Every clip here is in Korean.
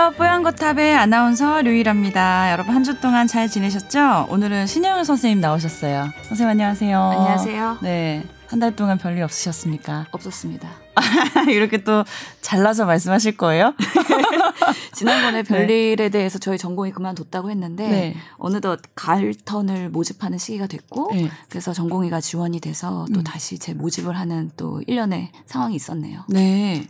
안녕하세요. 뽀얀거탑의 아나운서 류일합니다. 여러분 한 주 동안 잘 지내셨죠? 오늘은 신영은 선생님 나오셨어요. 선생님 안녕하세요. 안녕하세요. 네. 한 달 동안 별일 없으셨습니까? 없었습니다. 이렇게 또 잘라서 말씀하실 거예요? 지난번에 별일에 대해서 저희 전공이 그만뒀다고 했는데 네. 어느덧 가을 턴을 모집하는 시기가 됐고 네. 그래서 전공의가 지원이 돼서 또 음. 다시 재모집을 하는 또 일련의 상황이 있었네요. 네.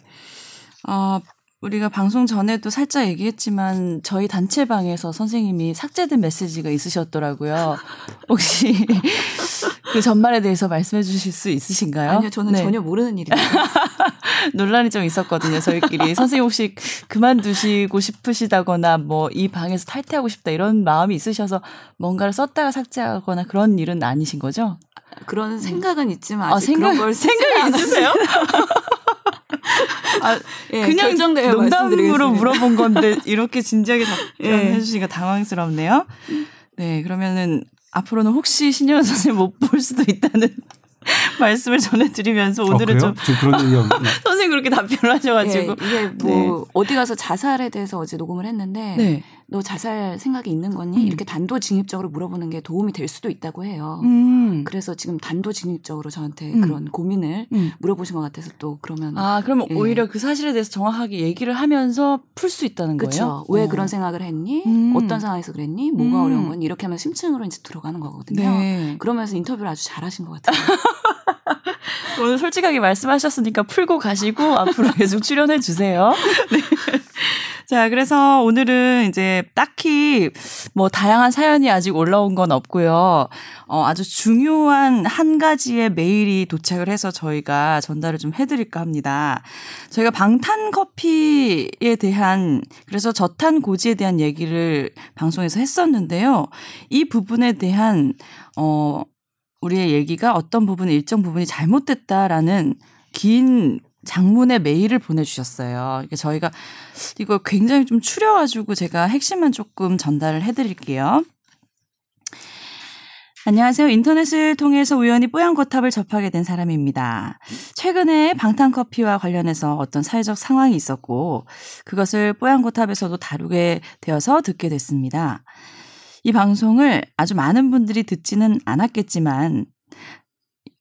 어, 우리가 방송 전에도 살짝 얘기했지만 저희 단체방에서 선생님이 삭제된 메시지가 있으셨더라고요. 혹시 그 전말에 대해서 말씀해 주실 수 있으신가요? 아니요, 저는 네. 전혀 모르는 일입니다. 논란이 좀 있었거든요, 저희끼리. 선생님 혹시 그만두시고 싶으시다거나 뭐 이 방에서 탈퇴하고 싶다 이런 마음이 있으셔서 뭔가를 썼다가 삭제하거나 그런 일은 아니신 거죠? 그런 생각은 있지만 아, 아직 생각, 그런 걸 생각이 있으세요? 아, 예, 그냥 농담으로. 물어본 건데 이렇게 진지하게 답변해 예. 주시니까 당황스럽네요. 네, 그러면은 앞으로는 혹시 신현 선생님 못 볼 수도 있다는 말씀을 전해드리면서 오늘은 어, 좀없 선생님 그렇게 답변을 하셔가지고 예, 이게 뭐 어디 가서 자살에 대해서 어제 녹음을 했는데 네, 너 자살 생각이 있는 거니 음. 이렇게 단도직입적으로 물어보는 게 도움이 될 수도 있다고 해요. 음, 그래서 지금 단도직입적으로 저한테 음. 그런 고민을 음. 물어보신 것 같아서 또 그러면 아 그러면 예. 오히려 그 사실에 대해서 정확하게 얘기를 하면서 풀 수 있다는 거예요? 그렇죠. 왜 어. 그런 생각을 했니? 음. 어떤 상황에서 그랬니? 뭐가 음. 어려운 거니? 이렇게 하면 심층으로 이제 들어가는 거거든요. 네. 그러면서 인터뷰를 아주 잘하신 것 같아요. 오늘 솔직하게 말씀하셨으니까 풀고 가시고 앞으로 계속 출연해 주세요. 네. 자, 그래서 오늘은 이제 딱히 뭐 다양한 사연이 아직 올라온 건 없고요. 어, 아주 중요한 한 가지의 메일이 도착을 해서 저희가 전달을 좀 해드릴까 합니다. 저희가 방탄 커피에 대한 그래서 저탄 고지에 대한 얘기를 방송에서 했었는데요. 이 부분에 대한 어 우리의 얘기가 어떤 부분 일정 부분이 잘못됐다라는 긴 장문의 메일을 보내주셨어요. 저희가 이거 굉장히 좀 추려가지고 제가 핵심만 조금 전달을 해드릴게요. 안녕하세요. 인터넷을 통해서 우연히 뽀얀 거탑을 접하게 된 사람입니다. 최근에 방탄커피와 관련해서 어떤 사회적 상황이 있었고 그것을 뽀얀 거탑에서도 다루게 되어서 듣게 됐습니다. 이 방송을 아주 많은 분들이 듣지는 않았겠지만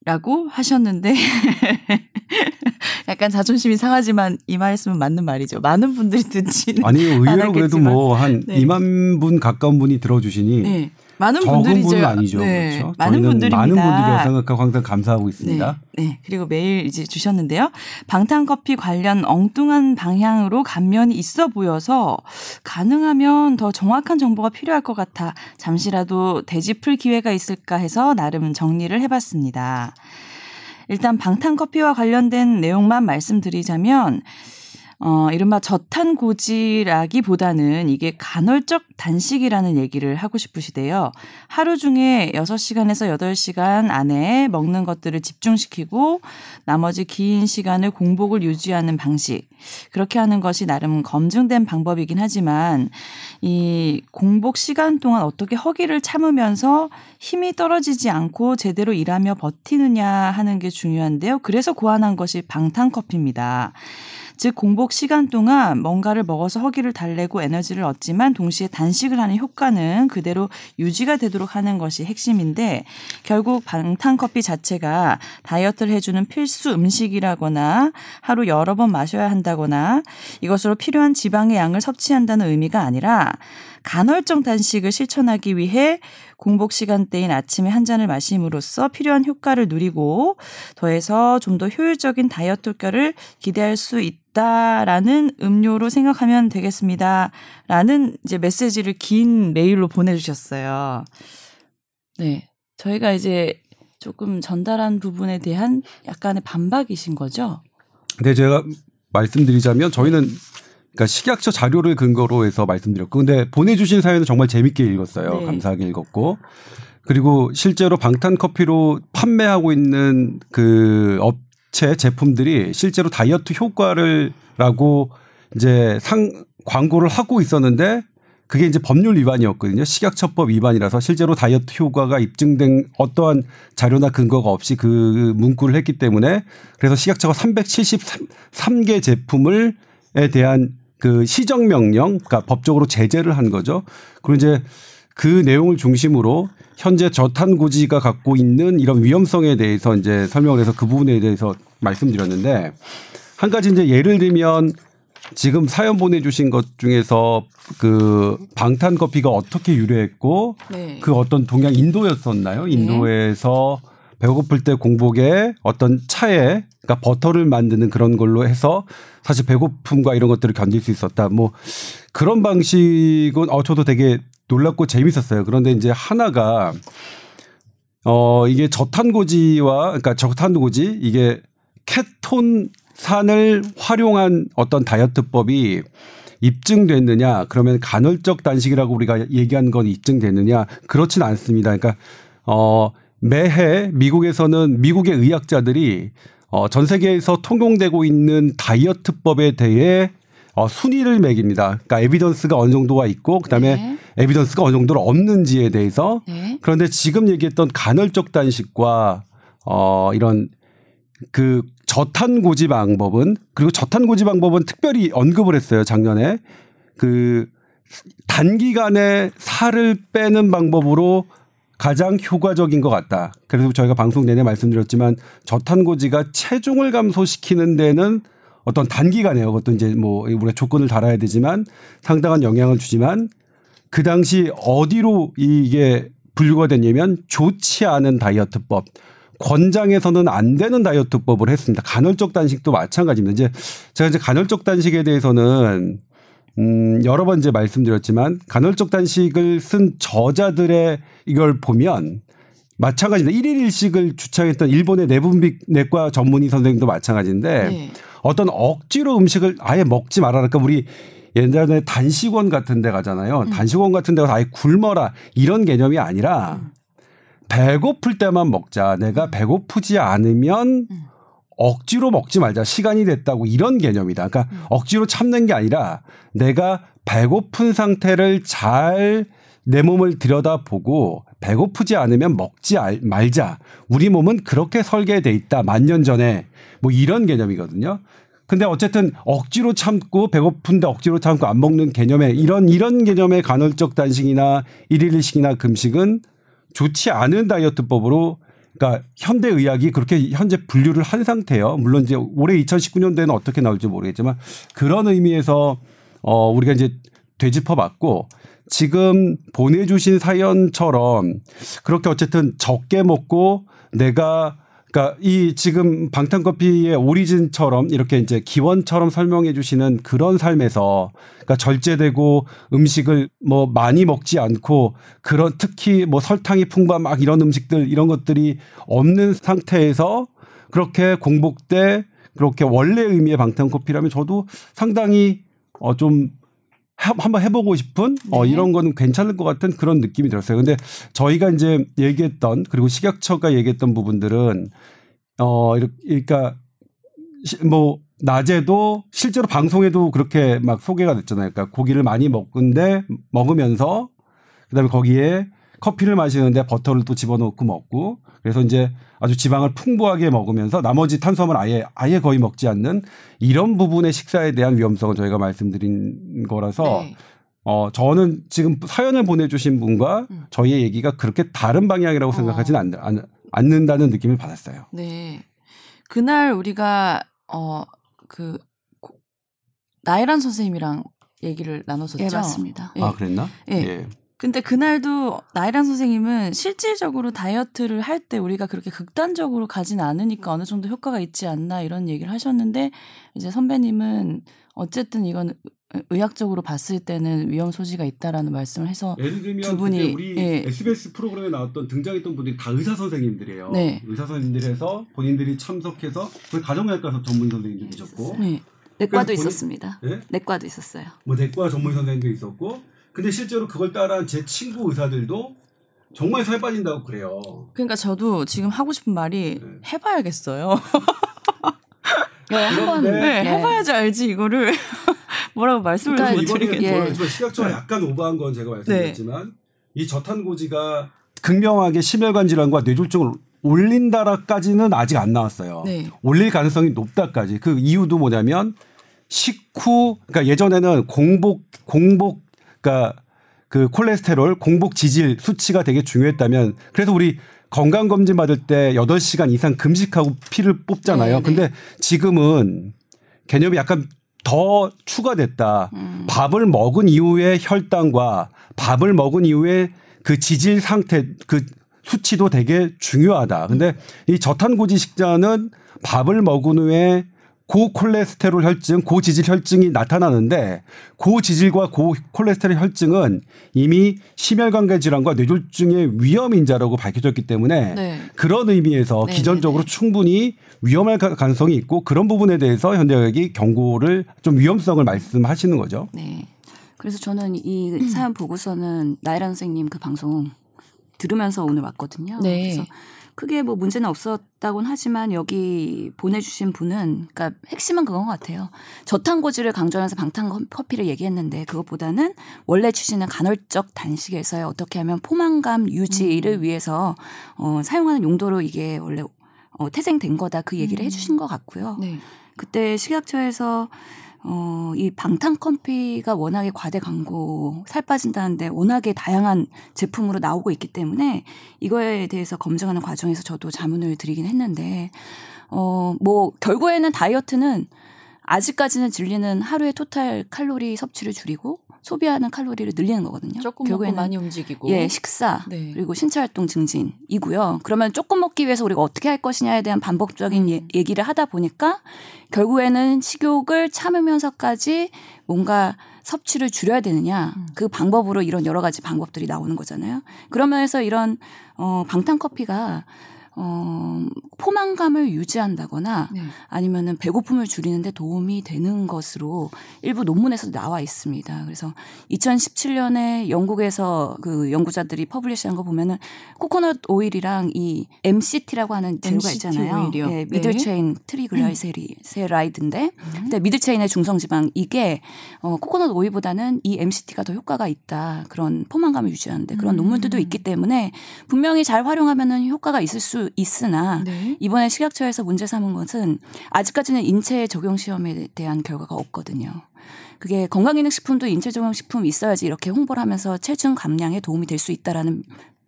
라고 하셨는데 약간 자존심이 상하지만 이 말씀은 맞는 말이죠. 많은 분들이 듣지는 아니 의외로 그래도 않았겠지만. 뭐한 네. 2만 분 가까운 분이 들어주시니 네. 많은 적은 분들이죠. 분은 아니죠. 네. 그렇죠. 많은 분들입니다. 많은 분들이라고 생각하고 항상 감사하고 네. 있습니다. 네. 그리고 메일 이제 주셨는데요. 방탄커피 관련 엉뚱한 방향으로 감면이 있어 보여서 가능하면 더 정확한 정보가 필요할 것 같아 잠시라도 되짚을 기회가 있을까 해서 나름 정리를 해봤습니다. 일단 방탄커피와 관련된 내용만 말씀드리자면 어, 이른바 저탄고지라기보다는 이게 간헐적 단식이라는 얘기를 하고 싶으시대요. 하루 중에 6시간에서 8시간 안에 먹는 것들을 집중시키고 나머지 긴 시간을 공복을 유지하는 방식. 그렇게 하는 것이 나름 검증된 방법이긴 하지만 이 공복 시간 동안 어떻게 허기를 참으면서 힘이 떨어지지 않고 제대로 일하며 버티느냐 하는 게 중요한데요. 그래서 고안한 것이 방탄 커피입니다. 즉 공복 시간 동안 뭔가를 먹어서 허기를 달래고 에너지를 얻지만 동시에 단식을 하는 효과는 그대로 유지가 되도록 하는 것이 핵심인데 결국 방탄커피 자체가 다이어트를 해주는 필수 음식이라거나 하루 여러 번 마셔야 한다거나 이것으로 필요한 지방의 양을 섭취한다는 의미가 아니라 간헐적 단식을 실천하기 위해 공복 시간대인 아침에 한 잔을 마심으로써 필요한 효과를 누리고 더해서 좀 더 효율적인 다이어트 효과를 기대할 수 있다라는 음료로 생각하면 되겠습니다. 라는 이제 메시지를 긴 메일로 보내주셨어요. 네. 저희가 이제 조금 전달한 부분에 대한 약간의 반박이신 거죠? 근데 제가 말씀드리자면 저희는 그러니까 식약처 자료를 근거로 해서 말씀드렸고 근데 보내주신 사연은 정말 재밌게 읽었어요. 네. 감사하게 읽었고 그리고 실제로 방탄 커피로 판매하고 있는 그 업체 제품들이 실제로 다이어트 효과를라고 이제 상 광고를 하고 있었는데 그게 이제 법률 위반이었거든요. 식약처법 위반이라서 실제로 다이어트 효과가 입증된 어떠한 자료나 근거가 없이 그 문구를 했기 때문에 그래서 식약처가 373개 제품을 에 대한 그 시정 명령, 그러니까 법적으로 제재를 한 거죠. 그리고 이제 그 내용을 중심으로 현재 저탄 고지가 갖고 있는 이런 위험성에 대해서 이제 설명을 해서 그 부분에 대해서 말씀드렸는데 한 가지 이제 예를 들면 지금 사연 보내주신 것 중에서 그 방탄 커피가 어떻게 유래했고 네. 그 어떤 동양 인도였었나요? 인도에서 배고플 때 공복에 어떤 차에 그러니까 버터를 만드는 그런 걸로 해서 사실 배고픔과 이런 것들을 견딜 수 있었다. 뭐 그런 방식은 어 저도 되게 놀랍고 재밌었어요. 그런데 이제 하나가 어 이게 저탄고지와 그러니까 저탄고지 이게 케톤산을 활용한 어떤 다이어트법이 입증됐느냐 그러면 간헐적 단식이라고 우리가 얘기한 건 입증됐느냐 그렇진 않습니다. 그러니까 어 매해 미국에서는 미국의 의학자들이 어, 전 세계에서 통용되고 있는 다이어트법에 대해 어, 순위를 매깁니다. 그러니까 에비던스가 어느 정도가 있고 그다음에 네. 에비던스가 어느 정도로 없는지에 대해서 네. 그런데 지금 얘기했던 간헐적 단식과 어 이런 그 저탄고지 방법은 그리고 저탄고지 방법은 특별히 언급을 했어요 작년에 그 단기간에 살을 빼는 방법으로 가장 효과적인 것 같다. 그래서 저희가 방송 내내 말씀드렸지만 저탄고지가 체중을 감소시키는 데는 어떤 단기간에 그것도 이제 뭐 우리가 조건을 달아야 되지만 상당한 영향을 주지만 그 당시 어디로 이게 분류가 됐냐면 좋지 않은 다이어트법. 권장에서는 안 되는 다이어트법을 했습니다. 간헐적 단식도 마찬가지입니다. 이제 제가 이제 간헐적 단식에 대해서는 음, 여러 번 이제 말씀드렸지만 간헐적 단식을 쓴 저자들의 이걸 보면 마찬가지입니다. 일일 일식을 주창했던 일본의 내분비 내과 전문의 선생님도 마찬가지인데 네. 어떤 억지로 음식을 아예 먹지 말아라. 그러니까 우리 옛날에 단식원 같은 데 가잖아요. 단식원 같은 데 가서 아예 굶어라. 이런 개념이 아니라 배고플 때만 먹자. 내가 배고프지 않으면 억지로 먹지 말자. 시간이 됐다고 이런 개념이다. 그러니까 억지로 참는 게 아니라 내가 배고픈 상태를 잘 내 몸을 들여다보고 배고프지 않으면 먹지 알- 말자. 우리 몸은 그렇게 설계돼 있다. 만년 전에 뭐 이런 개념이거든요. 근데 어쨌든 억지로 참고 배고픈데 억지로 참고 안 먹는 개념의 이런 이런 개념의 간헐적 단식이나 일일 일식이나 금식은 좋지 않은 다이어트법으로 그러니까 현대 의학이 그렇게 현재 분류를 한 상태예요. 물론 이제 올해 2019년도에는 어떻게 나올지 모르겠지만 그런 의미에서 어 우리가 이제 되짚어 봤고 지금 보내주신 사연처럼 그렇게 어쨌든 적게 먹고 내가 그러니까 이 지금 방탄커피의 오리진처럼 이렇게 이제 기원처럼 설명해 주시는 그런 삶에서 그러니까 절제되고 음식을 뭐 많이 먹지 않고 그런 특히 뭐 설탕이 풍부한 막 이런 음식들 이런 것들이 없는 상태에서 그렇게 공복 때 그렇게 원래 의미의 방탄커피라면 저도 상당히 어 좀 한번 해보고 싶은 어 네. 이런 거는 괜찮을 것 같은 그런 느낌이 들었어요. 근데 저희가 이제 얘기했던 그리고 식약처가 얘기했던 부분들은 어 이렇게 그러니까 시- 뭐 낮에도 실제로 방송에도 그렇게 막 소개가 됐잖아요. 그러니까 고기를 많이 먹는데 먹으면서 그다음에 거기에 커피를 마시는데 버터를 또 집어넣고 먹고 그래서 이제 아주 지방을 풍부하게 먹으면서 나머지 탄수화물 아예 아예 거의 먹지 않는 이런 부분의 식사에 대한 위험성을 저희가 말씀드린 거라서 네. 어 저는 지금 사연을 보내주신 분과 음. 저희의 얘기가 그렇게 다른 방향이라고 어. 생각하지는 않, 않, 않는다는 느낌을 받았어요. 네. 그날 우리가 어그 나이란 선생님이랑 얘기를 나눴었죠. 예, 맞습니다. 예. 아 그랬나? 예. 근데 그날도 나이란 선생님은 실질적으로 다이어트를 할 때 우리가 그렇게 극단적으로 가진 않으니까 어느 정도 효과가 있지 않나 이런 얘기를 하셨는데 이제 선배님은 어쨌든 이건 의학적으로 봤을 때는 위험 소지가 있다라는 말씀을 해서 예를 들면 두 분이, 우리 예. SBS 프로그램에 나왔던 등장했던 분들이 다 의사 선생님들이에요. 네. 의사 선생님들에서 본인들이 참석해서 그 가정의학과 전문 선생님도 계셨고, 네. 내과도 본인- 있었습니다. 예? 내과도 있었어요. 뭐 내과 전문 선생님도 있었고, 근데 실제로 그걸 따라한 제 친구 의사들도 정말 살 빠진다고 그래요. 그러니까 저도 지금 하고 싶은 말이 네. 해봐야겠어요. 네, 한번 네, 네. 해봐야지 알지 이거를 뭐라고 말씀을 그러니까 못 이번에 드리겠네요. 예. 식약처가 약간 오버한 건 제가 네. 말씀드렸지만 이 저탄고지가 극명하게 심혈관 질환과 뇌졸중을 올린다라까지는 아직 안 나왔어요. 네. 올릴 가능성이 높다까지 그 이유도 뭐냐면 식후 그러니까 예전에는 공복 공복 그러니까 그 콜레스테롤 공복 지질 수치가 되게 중요했다면 그래서 우리 건강 검진 받을 때 8시간 이상 금식하고 피를 뽑잖아요. 네, 네. 근데 지금은 개념이 약간 더 추가됐다. 음. 밥을 먹은 이후에 혈당과 밥을 먹은 이후에 그 지질 상태 그 수치도 되게 중요하다. 근데 이 저탄고지 식단은 밥을 먹은 후에 고콜레스테롤 혈증, 고지질 혈증이 나타나는데 고지질과 고콜레스테롤 혈증은 이미 심혈관계 질환과 뇌졸중의 위험 인자라고 밝혀졌기 때문에 네. 그런 의미에서 네, 기전적으로 네, 네. 충분히 위험할 가- 가능성이 있고 그런 부분에 대해서 현대의학이 경고를 좀 위험성을 말씀하시는 거죠. 네. 그래서 저는 이 사연 보고서는 나이란 선생님 그 방송 들으면서 오늘 왔거든요. 네. 그래서 크게 뭐 문제는 없었다고는 하지만 여기 보내주신 분은 그러니까 핵심은 그건 것 같아요. 저탄고지를 강조하면서 방탄 커피를 얘기했는데 그것보다는 원래 취지는 간헐적 단식에서의 어떻게 하면 포만감 유지를 위해서 어, 사용하는 용도로 이게 원래 어, 태생된 거다 그 얘기를 음. 해주신 것 같고요. 네. 그때 식약처에서 어, 이 방탄커피가 워낙에 과대 광고, 살 빠진다는데 워낙에 다양한 제품으로 나오고 있기 때문에 이거에 대해서 검증하는 과정에서 저도 자문을 드리긴 했는데, 어, 뭐, 결국에는 다이어트는 아직까지는 진리는 하루에 토탈 칼로리 섭취를 줄이고 소비하는 칼로리를 늘리는 거거든요. 조금 결국에는 많이 움직이고. 예, 식사 네. 그리고 신체 활동 증진이고요. 그러면 조금 먹기 위해서 우리가 어떻게 할 것이냐에 대한 반복적인 예, 얘기를 하다 보니까 결국에는 식욕을 참으면서까지 뭔가 섭취를 줄여야 되느냐 그 방법으로 이런 여러 가지 방법들이 나오는 거잖아요. 그러면서 이런 어 방탄 커피가 어 포만감을 유지한다거나 네. 아니면은 배고픔을 줄이는데 도움이 되는 것으로 일부 논문에서 나와 있습니다. 그래서 2017년에 영국에서 그 연구자들이 publish한 거 보면은 코코넛 오일이랑 이 MCT라고 하는 재료가 MCT 있잖아요. 오일이요? 예, 네. middle chain triglyceride인데 근데 middle chain의 중성지방 이게 어 코코넛 오일보다는 이 MCT가 더 효과가 있다. 그런 포만감을 유지하는데 그런 음. 논문들도 있기 때문에 분명히 잘 활용하면은 효과가 있을 수 있으나 네. 이번에 식약처에서 문제 삼은 것은 아직까지는 인체 적용 시험에 대한 결과가 없거든요. 그게 건강기능식품도 인체 적용 식품 있어야지 이렇게 홍보를 하면서 체중 감량에 도움이 될 수 있다라는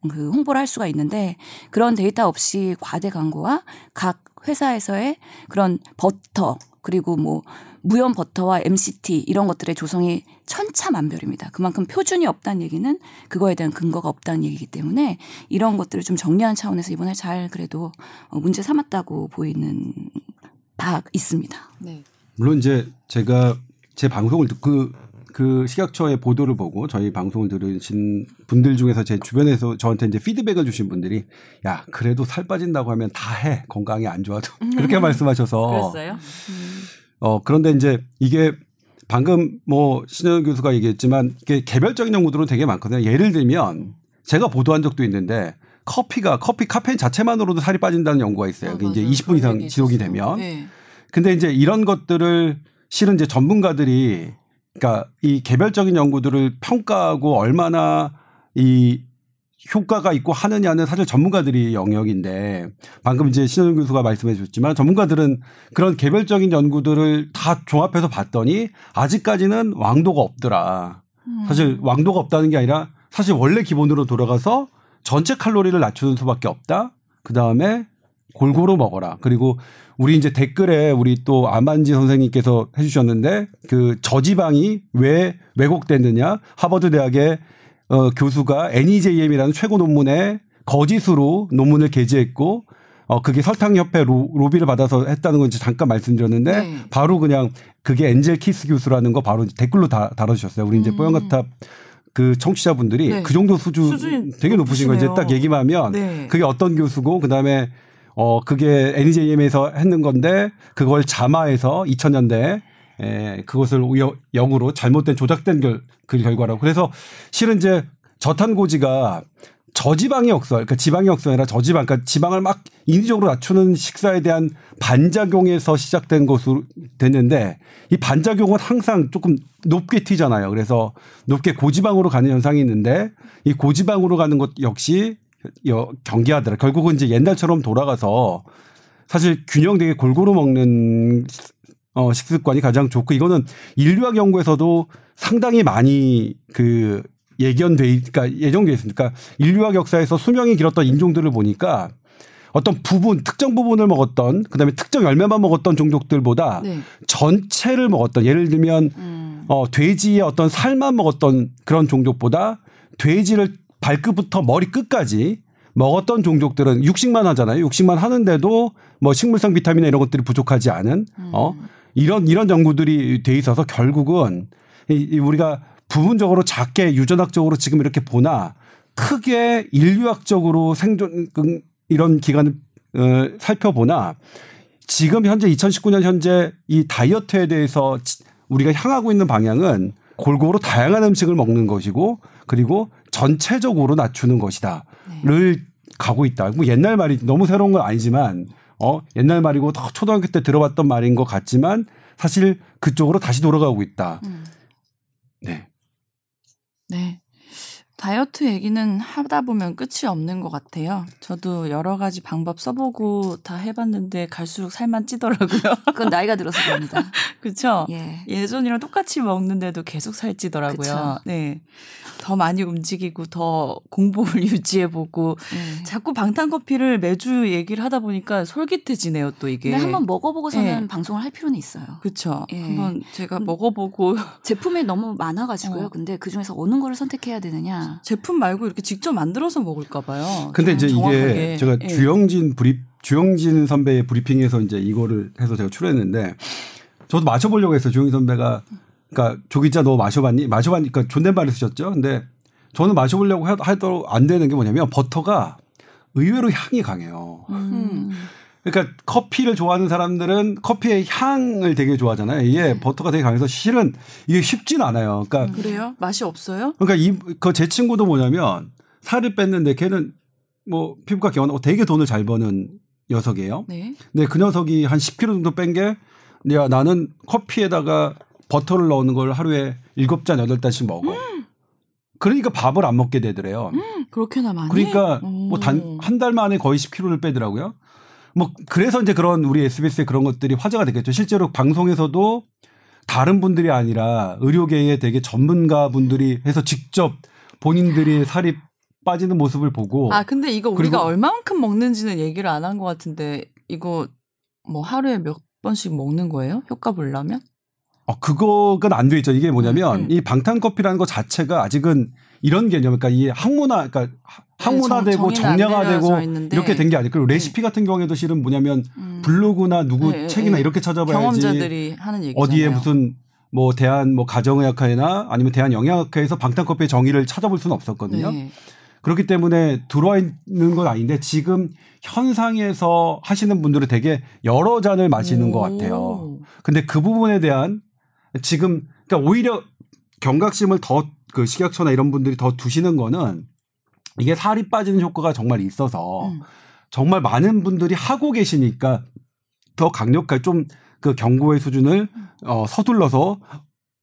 그 홍보를 할 수가 있는데 그런 데이터 없이 과대 광고와 각 회사에서의 그런 버터 그리고 뭐 무염 버터와 MCT 이런 것들의 조성이 천차만별입니다. 그만큼 표준이 없다는 얘기는 그거에 대한 근거가 없다는 얘기이기 때문에 이런 것들을 좀 정리하는 차원에서 이번에 잘 그래도 어, 문제 삼았다고 보이는 바 있습니다. 네. 물론 이제 제가 제 방송을 듣고 그 식약처의 보도를 보고 저희 방송을 들으신 분들 중에서 제 주변에서 저한테 이제 피드백을 주신 분들이 야 그래도 살 빠진다고 하면 다 해 건강이 안 좋아도 그렇게 말씀하셔서 그랬어요? 어 그런데 이제 이게 방금 뭐 신현 교수가 얘기했지만 이게 개별적인 연구들은 되게 많거든요. 예를 들면 제가 보도한 적도 있는데 커피가 커피 카페인 자체만으로도 살이 빠진다는 연구가 있어요. 아, 이제 맞아요. 20분 그런 이상 지속이. 되면 네. 근데 이제 이런 것들을 실은 이제 전문가들이 그러니까 이 개별적인 연구들을 평가하고 얼마나 이 효과가 있고 하느냐는 사실 전문가들이 영역인데 방금 이제 신현 교수가 말씀해 주셨지만 전문가들은 그런 개별적인 연구들을 다 종합해서 봤더니 아직까지는 왕도가 없더라. 사실 왕도가 없다는 게 아니라 사실 원래 기본으로 돌아가서 전체 칼로리를 낮추는 수밖에 없다. 그 다음에 골고루 먹어라. 그리고 우리 이제 댓글에 우리 또 아만지 선생님께서 해주셨는데 그 저지방이 왜 왜곡됐느냐? 하버드 대학의 어, 교수가 NEJM이라는 최고 논문에 거짓으로 논문을 게재했고 어 그게 설탕협회 로, 로비를 받아서 했다는 건 이제 잠깐 말씀드렸는데 네. 바로 그냥 그게 엔젤 키스 교수라는 거 바로 댓글로 다 달아주셨어요. 우리 이제 음. 뽀얀거탑 그 청취자분들이 네. 그 정도 수준 되게 높으신 거예요. 이제. 딱 얘기만 하면 네. 그게 어떤 교수고 그다음에 어 그게 NEJM에서 했는 건데 그걸 자마해서 2000년대 에 그것을 여- 역으로 잘못된 조작된 결, 그 결과라고. 그래서 실은 이제 저탄고지가 저지방의 역설, 그러니까 지방의 역설이 아니라 저지방, 그러니까 지방을 막 인위적으로 낮추는 식사에 대한 반작용에서 시작된 것으로 됐는데 이 반작용은 항상 조금 높게 튀잖아요. 그래서 높게 고지방으로 가는 현상이 있는데 이 고지방으로 가는 것 역시 여- 경계하더라. 결국은 이제 옛날처럼 돌아가서 사실 균형 되게 골고루 먹는 어, 식습관이 가장 좋고 이거는 인류학 연구에서도 상당히 많이 그 예견돼 그러니까 예정돼 있습니다. 그러니까 인류학 역사에서 수명이 길었던 인종들을 보니까 어떤 부분 특정 부분을 먹었던 그다음에 특정 열매만 먹었던 종족들보다 네. 전체를 먹었던 예를 들면 음. 어 돼지의 어떤 살만 먹었던 그런 종족보다 돼지를 발끝부터 머리 끝까지 먹었던 종족들은 육식만 하잖아요. 육식만 하는데도 뭐 식물성 비타민이나 이런 것들이 부족하지 않은 어 이런 이런 연구들이 돼 있어서 결국은 이, 이 우리가 부분적으로 작게 유전학적으로 지금 이렇게 보나 크게 인류학적으로 생존 그 이런 기간을 어, 살펴보나 지금 현재 2019년 현재 이 다이어트에 대해서 지- 우리가 향하고 있는 방향은 골고루 다양한 음식을 먹는 것이고 그리고 전체적으로 낮추는 것이다를 가고 있다. 뭐 옛날 말이 너무 새로운 건 아니지만 어 옛날 말이고 더 초등학교 때 들어봤던 말인 것 같지만 사실 그쪽으로 다시 돌아가고 있다. 음. 네. 네. 다이어트 얘기는 하다 보면 끝이 없는 것 같아요. 저도 여러 가지 방법 써보고 다 해봤는데 갈수록 살만 찌더라고요. 그건 나이가 들어서 그럽니다. 그쵸? 예. 예전이랑 똑같이 먹는데도 계속 살찌더라고요. 그쵸. 네. 더 많이 움직이고 더 공복을 유지해보고 예. 자꾸 방탄커피를 매주 얘기를 하다 보니까 솔깃해지네요, 또 이게. 근데 한번 먹어보고서는 예. 방송을 할 필요는 있어요. 그쵸. 예. 한번 제가 음. 먹어보고 제품이 너무 많아가지고요. 어. 근데 그 중에서 어느 거를 선택해야 되느냐. 제품 말고 이렇게 직접 만들어서 먹을까 봐요. 근데 이제 정확하게. 이게 제가 예. 주영진 브리 주영진 선배의 브리핑에서 이제 이거를 해서 제가 출연했는데 저도 마셔보려고 했어요. 주영진 선배가 그러니까 조기자 너 마셔봤니? 마셔봤니까 존댓말을 쓰셨죠. 근데 저는 마셔보려고 하- 하도 안 되는 게 뭐냐면 버터가 의외로 향이 강해요. 음. 그러니까 커피를 좋아하는 사람들은 커피의 향을 되게 좋아하잖아요. 이게 버터가 되게 강해서 실은 이게 쉽진 않아요. 그러니까 그래요? 맛이 없어요? 그러니까 이 그 제 친구도 뭐냐면 살을 뺐는데 걔는 뭐 피부가 개원하고 되게 돈을 잘 버는 녀석이에요. 네. 근데 그 녀석이 한 10kg 정도 뺀 게 야, 나는 커피에다가 버터를 넣는 걸 하루에 7잔 8잔씩 먹어. 그러니까 밥을 안 먹게 되더래요. 그렇게나 많이? 그러니까 오. 뭐단 한 달 만에 거의 10kg를 빼더라고요. 뭐 그래서 이제 그런 우리 SBS의 그런 것들이 화제가 됐겠죠. 실제로 방송에서도 다른 분들이 아니라 의료계의 되게 전문가 분들이 해서 직접 본인들이 살이 빠지는 모습을 보고 아 근데 이거 우리가 얼마만큼 먹는지는 얘기를 안 한 것 같은데 이거 뭐 하루에 몇 번씩 먹는 거예요? 효과 보려면? 어, 그거가 안돼 있죠. 이게 뭐냐면 음, 음. 이 방탄 커피라는 것 자체가 아직은 이런 개념, 그러니까 이 항문화, 그러니까 하- 항문화되고 네, 정- 정량화되고. 이렇게 된 게 아니고 그리고 레시피 같은 경우에도 실은 뭐냐면 음. 블로그나 누구 네, 책이나 네. 이렇게 찾아봐야지 경험자들이 하는 얘기잖아요. 어디에 무슨 뭐 대한 뭐 가정의학회나 아니면 대한 영양학회에서 방탄커피의 정의를 찾아볼 수는 없었거든요. 네. 그렇기 때문에 들어와 있는 건 아닌데 지금 현상에서 하시는 분들은 되게 여러 잔을 마시는 것 같아요. 오. 근데 그 부분에 대한 지금 그러니까 오히려 경각심을 더 그 식약처나 이런 분들이 더 두시는 거는 이게 살이 빠지는 효과가 정말 있어서 음. 정말 많은 분들이 하고 계시니까 더 강력하게 좀 그 경고의 수준을 어 서둘러서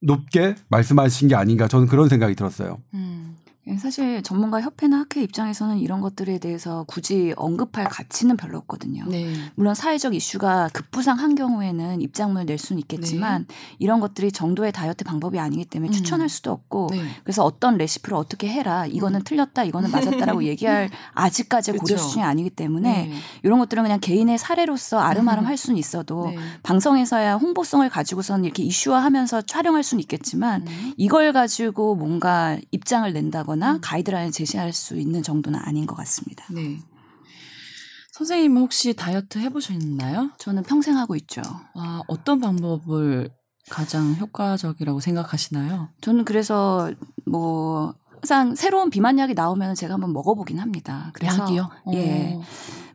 높게 말씀하신 게 아닌가 저는 그런 생각이 들었어요. 음. 예, 사실 전문가 협회나 학회 입장에서는 이런 것들에 대해서 굳이 언급할 가치는 별로 없거든요. 네. 물론 사회적 이슈가 급부상한 경우에는 입장문을 낼 수는 있겠지만 이런 것들이 정도의 다이어트 방법이 아니기 때문에 음. 추천할 수도 없고 네. 그래서 어떤 레시피를 어떻게 해라 이거는 틀렸다 이거는 맞았다라고 얘기할 아직까지 고려. 수준이 아니기 때문에 네. 이런 것들은 그냥 개인의 사례로서 아름아름 할 수는 있어도 네. 방송에서야 홍보성을 가지고서는 이렇게 이슈화하면서 촬영할 수는 있겠지만 음. 이걸 가지고 뭔가 입장을 낸다거나 음. 가이드라인을 제시할 수 있는 정도는 아닌 것 같습니다. 네. 선생님은 혹시 다이어트 해보셨나요? 저는 평생 하고 있죠. 아, 어떤 방법을 가장 효과적이라고 생각하시나요? 저는 그래서 뭐 항상 새로운 비만약이 나오면 제가 한번 먹어보긴 합니다. 그래서 약이요? 예. 어.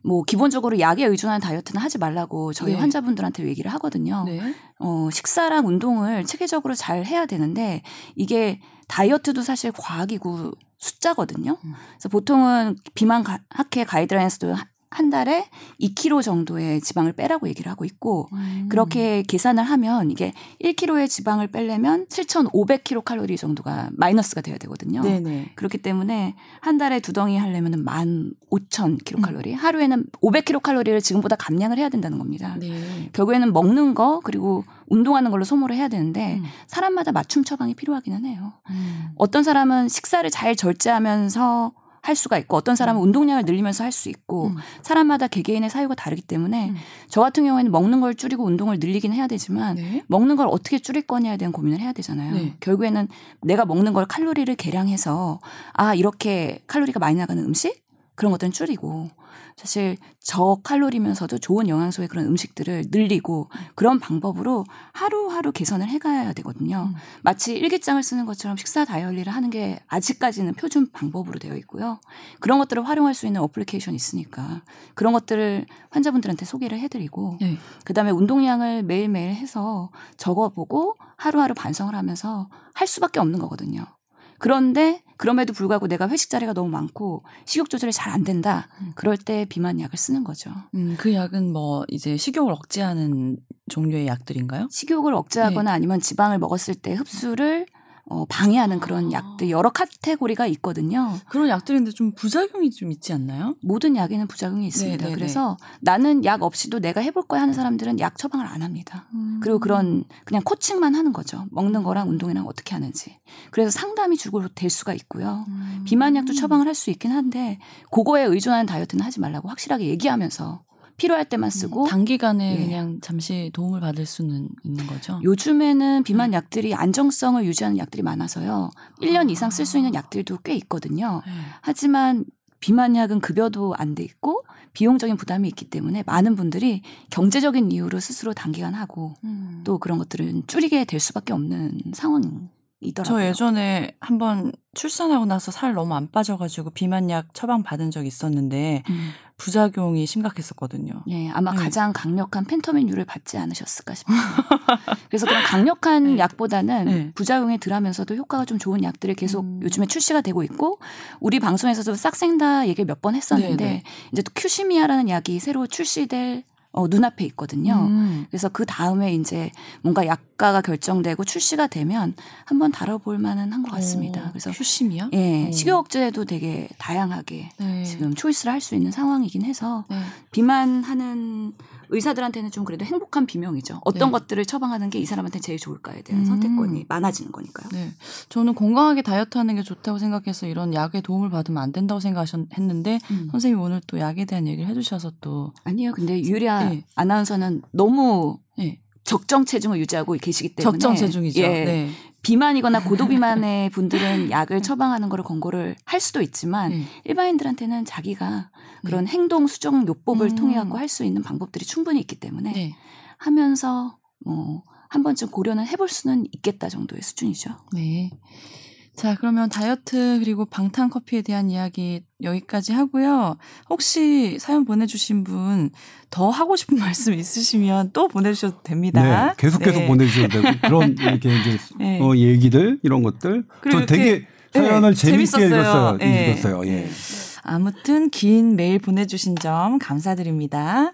뭐 기본적으로 약에 의존한 다이어트는 하지 말라고 저희 네. 환자분들한테 얘기를 하거든요. 네. 어, 식사랑 운동을 체계적으로 잘 해야 되는데 이게 다이어트도 사실 과학이고 숫자거든요. 음. 그래서 보통은 비만 가- 학회 가이드라인에서도 하- 한 달에 2kg 정도의 지방을 빼라고 얘기를 하고 있고 음. 그렇게 계산을 하면 이게 1kg의 지방을 빼려면 7,500kcal 정도가 마이너스가 돼야 되거든요. 네네. 그렇기 때문에 한 달에 두 덩이 하려면 15,000kcal, 하루에는 500kcal를 지금보다 감량을 해야 된다는 겁니다. 네. 결국에는 먹는 거 그리고 운동하는 걸로 소모를 해야 되는데 음. 사람마다 맞춤 처방이 필요하기는 해요. 음. 어떤 사람은 식사를 잘 절제하면서 할 수가 있고 어떤 사람은 운동량을 늘리면서 할 수 있고 음. 사람마다 개개인의 사유가 다르기 때문에 음. 저 같은 경우에는 먹는 걸 줄이고 운동을 늘리긴 해야 되지만 네. 먹는 걸 어떻게 줄일 거냐에 대한 고민을 해야 되잖아요. 네. 결국에는 내가 먹는 걸 칼로리를 계량해서 아 이렇게 칼로리가 많이 나가는 음식 그런 것들은 줄이고 사실 저칼로리면서도 좋은 영양소의 그런 음식들을 늘리고 그런 방법으로 하루하루 개선을 해가야 되거든요. 음. 마치 일기장을 쓰는 것처럼 식사 다이어리를 하는 게 아직까지는 표준 방법으로 되어 있고요. 그런 것들을 활용할 수 있는 어플리케이션이 있으니까 그런 것들을 환자분들한테 소개를 해드리고 네. 그다음에 운동량을 매일매일 해서 적어보고 하루하루 반성을 하면서 할 수밖에 없는 거거든요. 그런데 그럼에도 불구하고 내가 회식 자리가 너무 많고 식욕 조절이 잘 안 된다. 음. 그럴 때 비만 약을 쓰는 거죠. 음, 그 약은 뭐 이제 식욕을 억제하는 종류의 약들인가요? 식욕을 억제하거나 네. 아니면 지방을 먹었을 때 흡수를 어, 방해하는 그런 아. 약들 여러 카테고리가 있거든요. 그런 약들인데 좀 부작용이 좀 있지 않나요? 모든 약에는 부작용이 있습니다. 네, 네, 그래서 나는 약 없이도 내가 해볼 거야 하는 사람들은 약 처방을 안 합니다. 음. 그리고 그런 그냥 코칭만 하는 거죠. 먹는 거랑 운동이랑 어떻게 하는지. 그래서 상담이 주로 될 수가 있고요. 음. 비만약도 처방을 할 수 있긴 한데 그거에 의존하는 다이어트는 하지 말라고 확실하게 얘기하면서 필요할 때만 쓰고 음, 단기간에 예. 그냥 잠시 도움을 받을 수는 있는 거죠. 요즘에는 비만 음. 약들이 안정성을 유지하는 약들이 많아서요. 1년 이상 쓸 수 있는 약들도 꽤 있거든요. 네. 하지만 비만약은 급여도 안 돼 있고 비용적인 부담이 있기 때문에 많은 분들이 경제적인 이유로 스스로 단기간 하고 음. 또 그런 것들은 줄이게 될 수밖에 없는 상황이더라고요. 저 예전에 한번 출산하고 나서 살 너무 안 빠져가지고 비만약 처방 받은 적 있었는데 음. 부작용이 심각했었거든요. 예, 아마 네. 가장 강력한 펜터민유를 받지 않으셨을까 싶어요. 그래서 그런 강력한 네. 약보다는 네. 부작용이 덜하면서도 효과가 좀 좋은 약들이 계속 음. 요즘에 출시가 되고 있고 우리 방송에서도 싹생다 얘기를 몇 번 했었는데 네, 네. 이제 또 큐시미아라는 약이 새로 출시될 어, 눈앞에 있거든요. 음. 그래서 그 다음에 이제 뭔가 약가가 결정되고 출시가 되면 한번 다뤄볼 만은 한 것 같습니다. 어, 그래서 휴심이야? 예, 어. 식욕 억제도 되게 다양하게 네. 지금 초이스를 할 수 있는 상황이긴 해서 네. 비만하는 의사들한테는 좀 그래도 행복한 비명이죠. 어떤 네. 것들을 처방하는 게 이 사람한테 제일 좋을까에 대한 음. 선택권이 많아지는 거니까요. 네. 저는 건강하게 다이어트 하는 게 좋다고 생각해서 이런 약의 도움을 받으면 안 된다고 생각했는데 음. 선생님이 오늘 또 약에 대한 얘기를 해주셔서 또 아니요, 근데 유리아 네. 아나운서는 너무 네. 적정 체중을 유지하고 계시기 때문에 적정 체중이죠. 예, 네. 비만이거나 고도 비만의 분들은 약을 처방하는 거를 권고를 할 수도 있지만 네. 일반인들한테는 자기가 그런 행동 수정 요법을 음. 통해 갖고 할 수 있는 방법들이 충분히 있기 때문에 네. 하면서 뭐 한 번쯤 고려는 해볼 수는 있겠다 정도의 수준이죠. 네. 자, 그러면 다이어트 그리고 방탄 커피에 대한 이야기 여기까지 하고요. 혹시 사연 보내주신 분 더 하고 싶은 말씀 있으시면 또 보내주셔도 됩니다. 네, 계속 계속 네. 보내주셔도 되고 그런 이렇게 이제 네. 어, 얘기들 이런 것들 저 되게 이렇게- 사연을 네, 재밌게. 읽었어요. 네. 읽었어요. 예. 아무튼 긴 메일 보내주신 점 감사드립니다.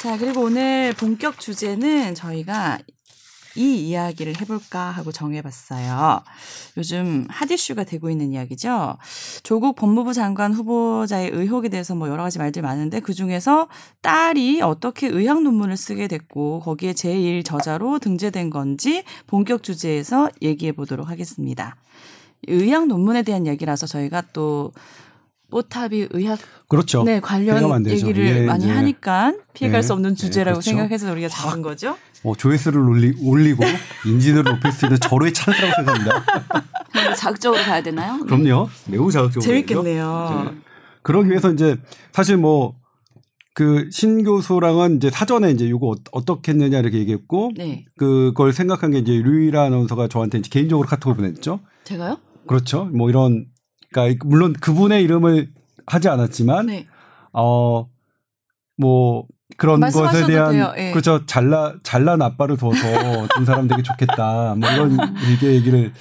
자, 그리고 오늘 본격 주제는 저희가 이 이야기를 해볼까 하고 정해봤어요. 요즘 핫 이슈가 되고 있는 이야기죠. 조국 법무부 장관 후보자의 의혹에 대해서 뭐 여러 가지 말들이 많은데 그 중에서 딸이 어떻게 의학 논문을 쓰게 됐고 거기에 제1 저자로 등재된 건지 본격 주제에서 얘기해 보도록 하겠습니다. 의학 논문에 대한 얘기라서 저희가 또 뽀탑이 의학 그렇죠. 네 관련. 얘기를 예, 많이 이제. 하니까 피해갈 네, 수 없는 네, 주제라고 그렇죠. 생각해서 우리가 잡은 거죠. 어, 조회수를 올리, 올리고 인지도를 높일 수 있는 절호의 찬스라고 생각합니다. 자극적으로 가야 되나요? 그럼요. 매우 자극적으로. 재밌겠네요. 네. 그러기 위해서 이제 사실 뭐 그신 교수랑은 이제 사전에 이제 이거 어떻게 했느냐 이렇게 얘기했고 네, 그걸 생각한 게 이제 류일아 아나운서가 저한테 이제 개인적으로 카톡을 보냈죠. 제가요? 그렇죠. 뭐 이런 그러니까 물론 그분의 이름을 하지 않았지만 네, 어뭐 그런 것에 대한. 예. 그렇죠 잘나 잘난 아빠를 둬서 둔 사람 되게 좋겠다 뭐 이런 일개 얘기를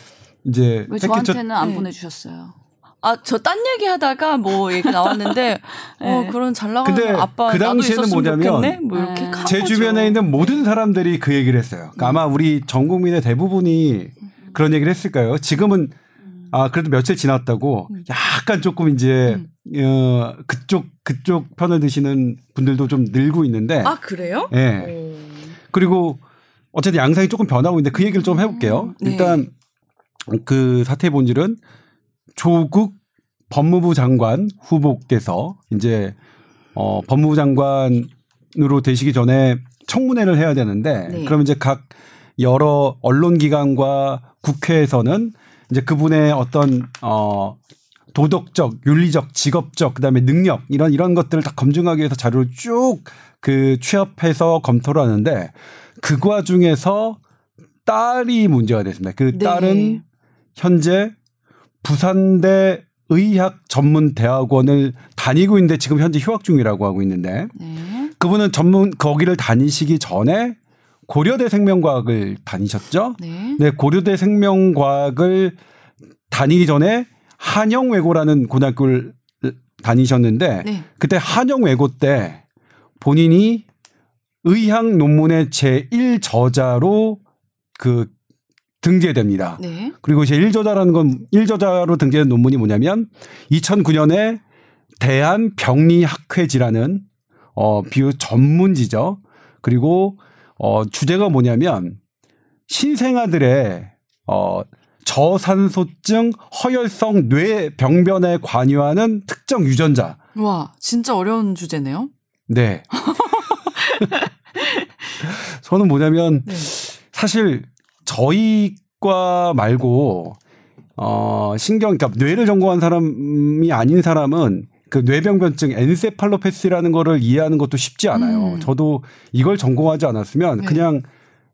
이제 왜 했겠죠. 저한테는 안 네. 보내주셨어요? 아, 저 딴 얘기 하다가 뭐 얘기 나왔는데, 어, 네. 그런 잘 나가는 아빠 그 나도 당시에는 있었으면 뭐냐면 좋겠네? 뭐 이렇게 네. 한 제. 주변에 있는 모든 사람들이 그 얘기를 했어요. 그러니까 아마 우리 전 국민의 대부분이 그런 얘기를 했을까요? 지금은 아 그래도 며칠 지났다고 약간 조금 이제 어, 그쪽 그쪽 편을 드시는 분들도 좀 늘고 있는데 아, 그래요? 예. 오. 그리고 어쨌든 양상이 조금 변하고 있는데 그 얘기를 좀 해볼게요. 네. 일단 그 사태의 본질은 조국 법무부 장관 후보께서 이제 어 법무부 장관으로 되시기 전에 청문회를 해야 되는데 네. 그럼 이제 각 여러 언론 기관과 국회에서는 이제 그분의 어떤 어 도덕적, 윤리적, 직업적, 그다음에 능력 이런 이런 것들을 다 검증하기 위해서 자료를 쭉 그 취합해서 검토를 하는데 그 과중에서 딸이 문제가 됐습니다. 그 네. 딸은 현재 부산대 의학 전문 대학원을 다니고 있는데 지금 현재 휴학 중이라고 하고 있는데 네. 그분은 전문 거기를 다니시기 전에 고려대 생명과학을 다니셨죠. 네. 네, 고려대 생명과학을 다니기 전에 한영외고라는 고등학교를 다니셨는데 네. 그때 한영외고 때 본인이 의학 논문의 제1 저자로 그 등재됩니다. 네. 그리고 제1저자라는 건 1저자로 등재된 논문이 뭐냐면 2009년에 대한병리학회지라는 어 비유 전문지죠. 그리고 어 주제가 뭐냐면 신생아들의 어 저산소증 허혈성 뇌 병변에 관여하는 특정 유전자. 와, 진짜 어려운 주제네요. 네. 저는 뭐냐면 네. 사실 저희과 말고 어 신경 그러니까 뇌를 전공한 사람이 아닌 사람은 그 뇌병변증 엔세팔로패스라는 거를 이해하는 것도 쉽지 않아요. 음. 저도 이걸 전공하지 않았으면 네. 그냥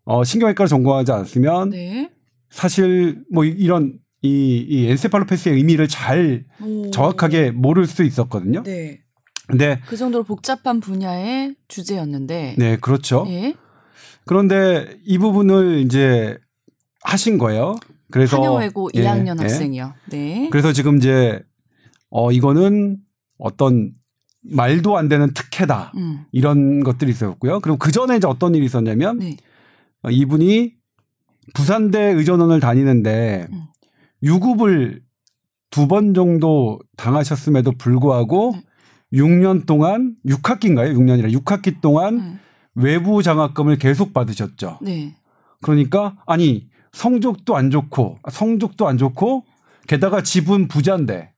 어 신경외과를 전공하지 않았으면 네. 사실 뭐 이런 이, 이 엔세팔로패스의 의미를 잘 오. 정확하게 모를 수 있었거든요. 네. 근데 그 정도로 복잡한 분야의 주제였는데. 네, 그렇죠. 예. 그런데 이 부분을 이제 하신 거예요. 그래서 한영외고 예, 2학년 예. 학생이요. 네. 그래서 지금 이제 어 이거는 어떤 말도 안 되는 특혜다 음. 이런 것들이 있었고요. 그리고 그 전에 이제 어떤 일이 있었냐면 네. 어, 이분이 부산대 의전원을 다니는데 음. 유급을 두 번 정도 당하셨음에도 불구하고 음. 6년 동안 6학기인가요? 6년이라 6학기 동안 음. 외부 장학금을 계속 받으셨죠. 네. 그러니까 아니 성적도 안 좋고 성적도 안 좋고 게다가 집은 부자인데